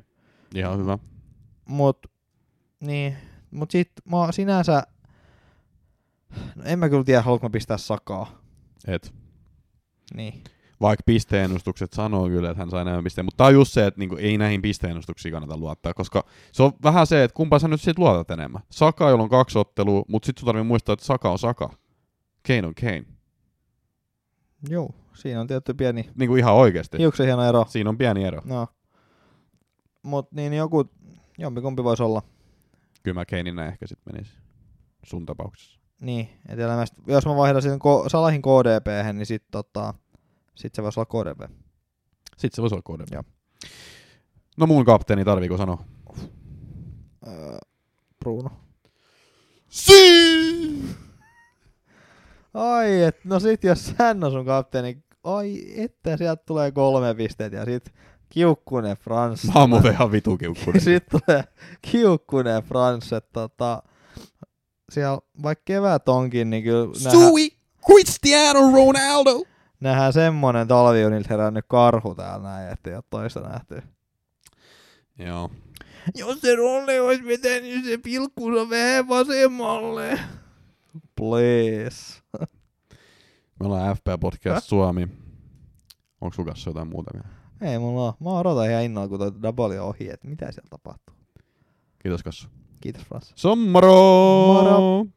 Ihan hyvä. Mut, niin, mut sit mä sinänsä, no en mä kyllä tiedä, haluanko mä pistää sakaa. Et. Niin. Vaikka pisteennustukset sanoo kyllä, että hän sai enemmän pisteen, mutta tää on just se, että niinku ei näihin pisteennustuksiin kannata luottaa, koska se on vähän se, että kumpa sä nyt sit luotat enemmän. Saka, jolla on kaksi ottelua, mutta sit sun tarvii muistaa, että Saka on Saka. Kane on Kane. Joo, siinä on tietty pieni Niinku ihan oikeesti. hiuksen hieno ero. Siinä on pieni ero. No. Mut niin joku, jompikumpi voisi olla. Kyllä mä Kaneina ehkä sit menisi sun tapauksessa. Niin, et elämästä, jos mä vaihdan sitten ko- Salahin KDP, niin sit, tota, sit se voisi olla KDP. Sitten se voisi olla KDB. Joo. No mun kapteeni, tarviiko sanoa? Öö, Bruno. Si! Ai, et, no sit jos hän on sun kapteeni, ai, että sieltä tulee kolme pistettä ja sit kiukkunen Frans. Mä oon muuten ihan vitu kiukkunen. *laughs* Sitten tulee kiukkunen Frans, että tota, siellä vaikka kevät onkin, niin kyllä nähdään, Sui! Cristiano Ronaldo! nähdään semmonen talviunilta herännyt karhu täällä näin, että ei ole toista nähty. Joo. Jos se Rolle olisi vetänyt se pilkkunsa vähän vasemmalle. Please. Me ollaan FP Podcast Suomi. Onko sun kanssa jotain muuta vielä? Ei mulla oo. Mä odotan ihan innolla, kun toi double on ohi, että mitä siellä tapahtuu. Kiitos Kassu. Kiitos Frans. Sommaro! Moro!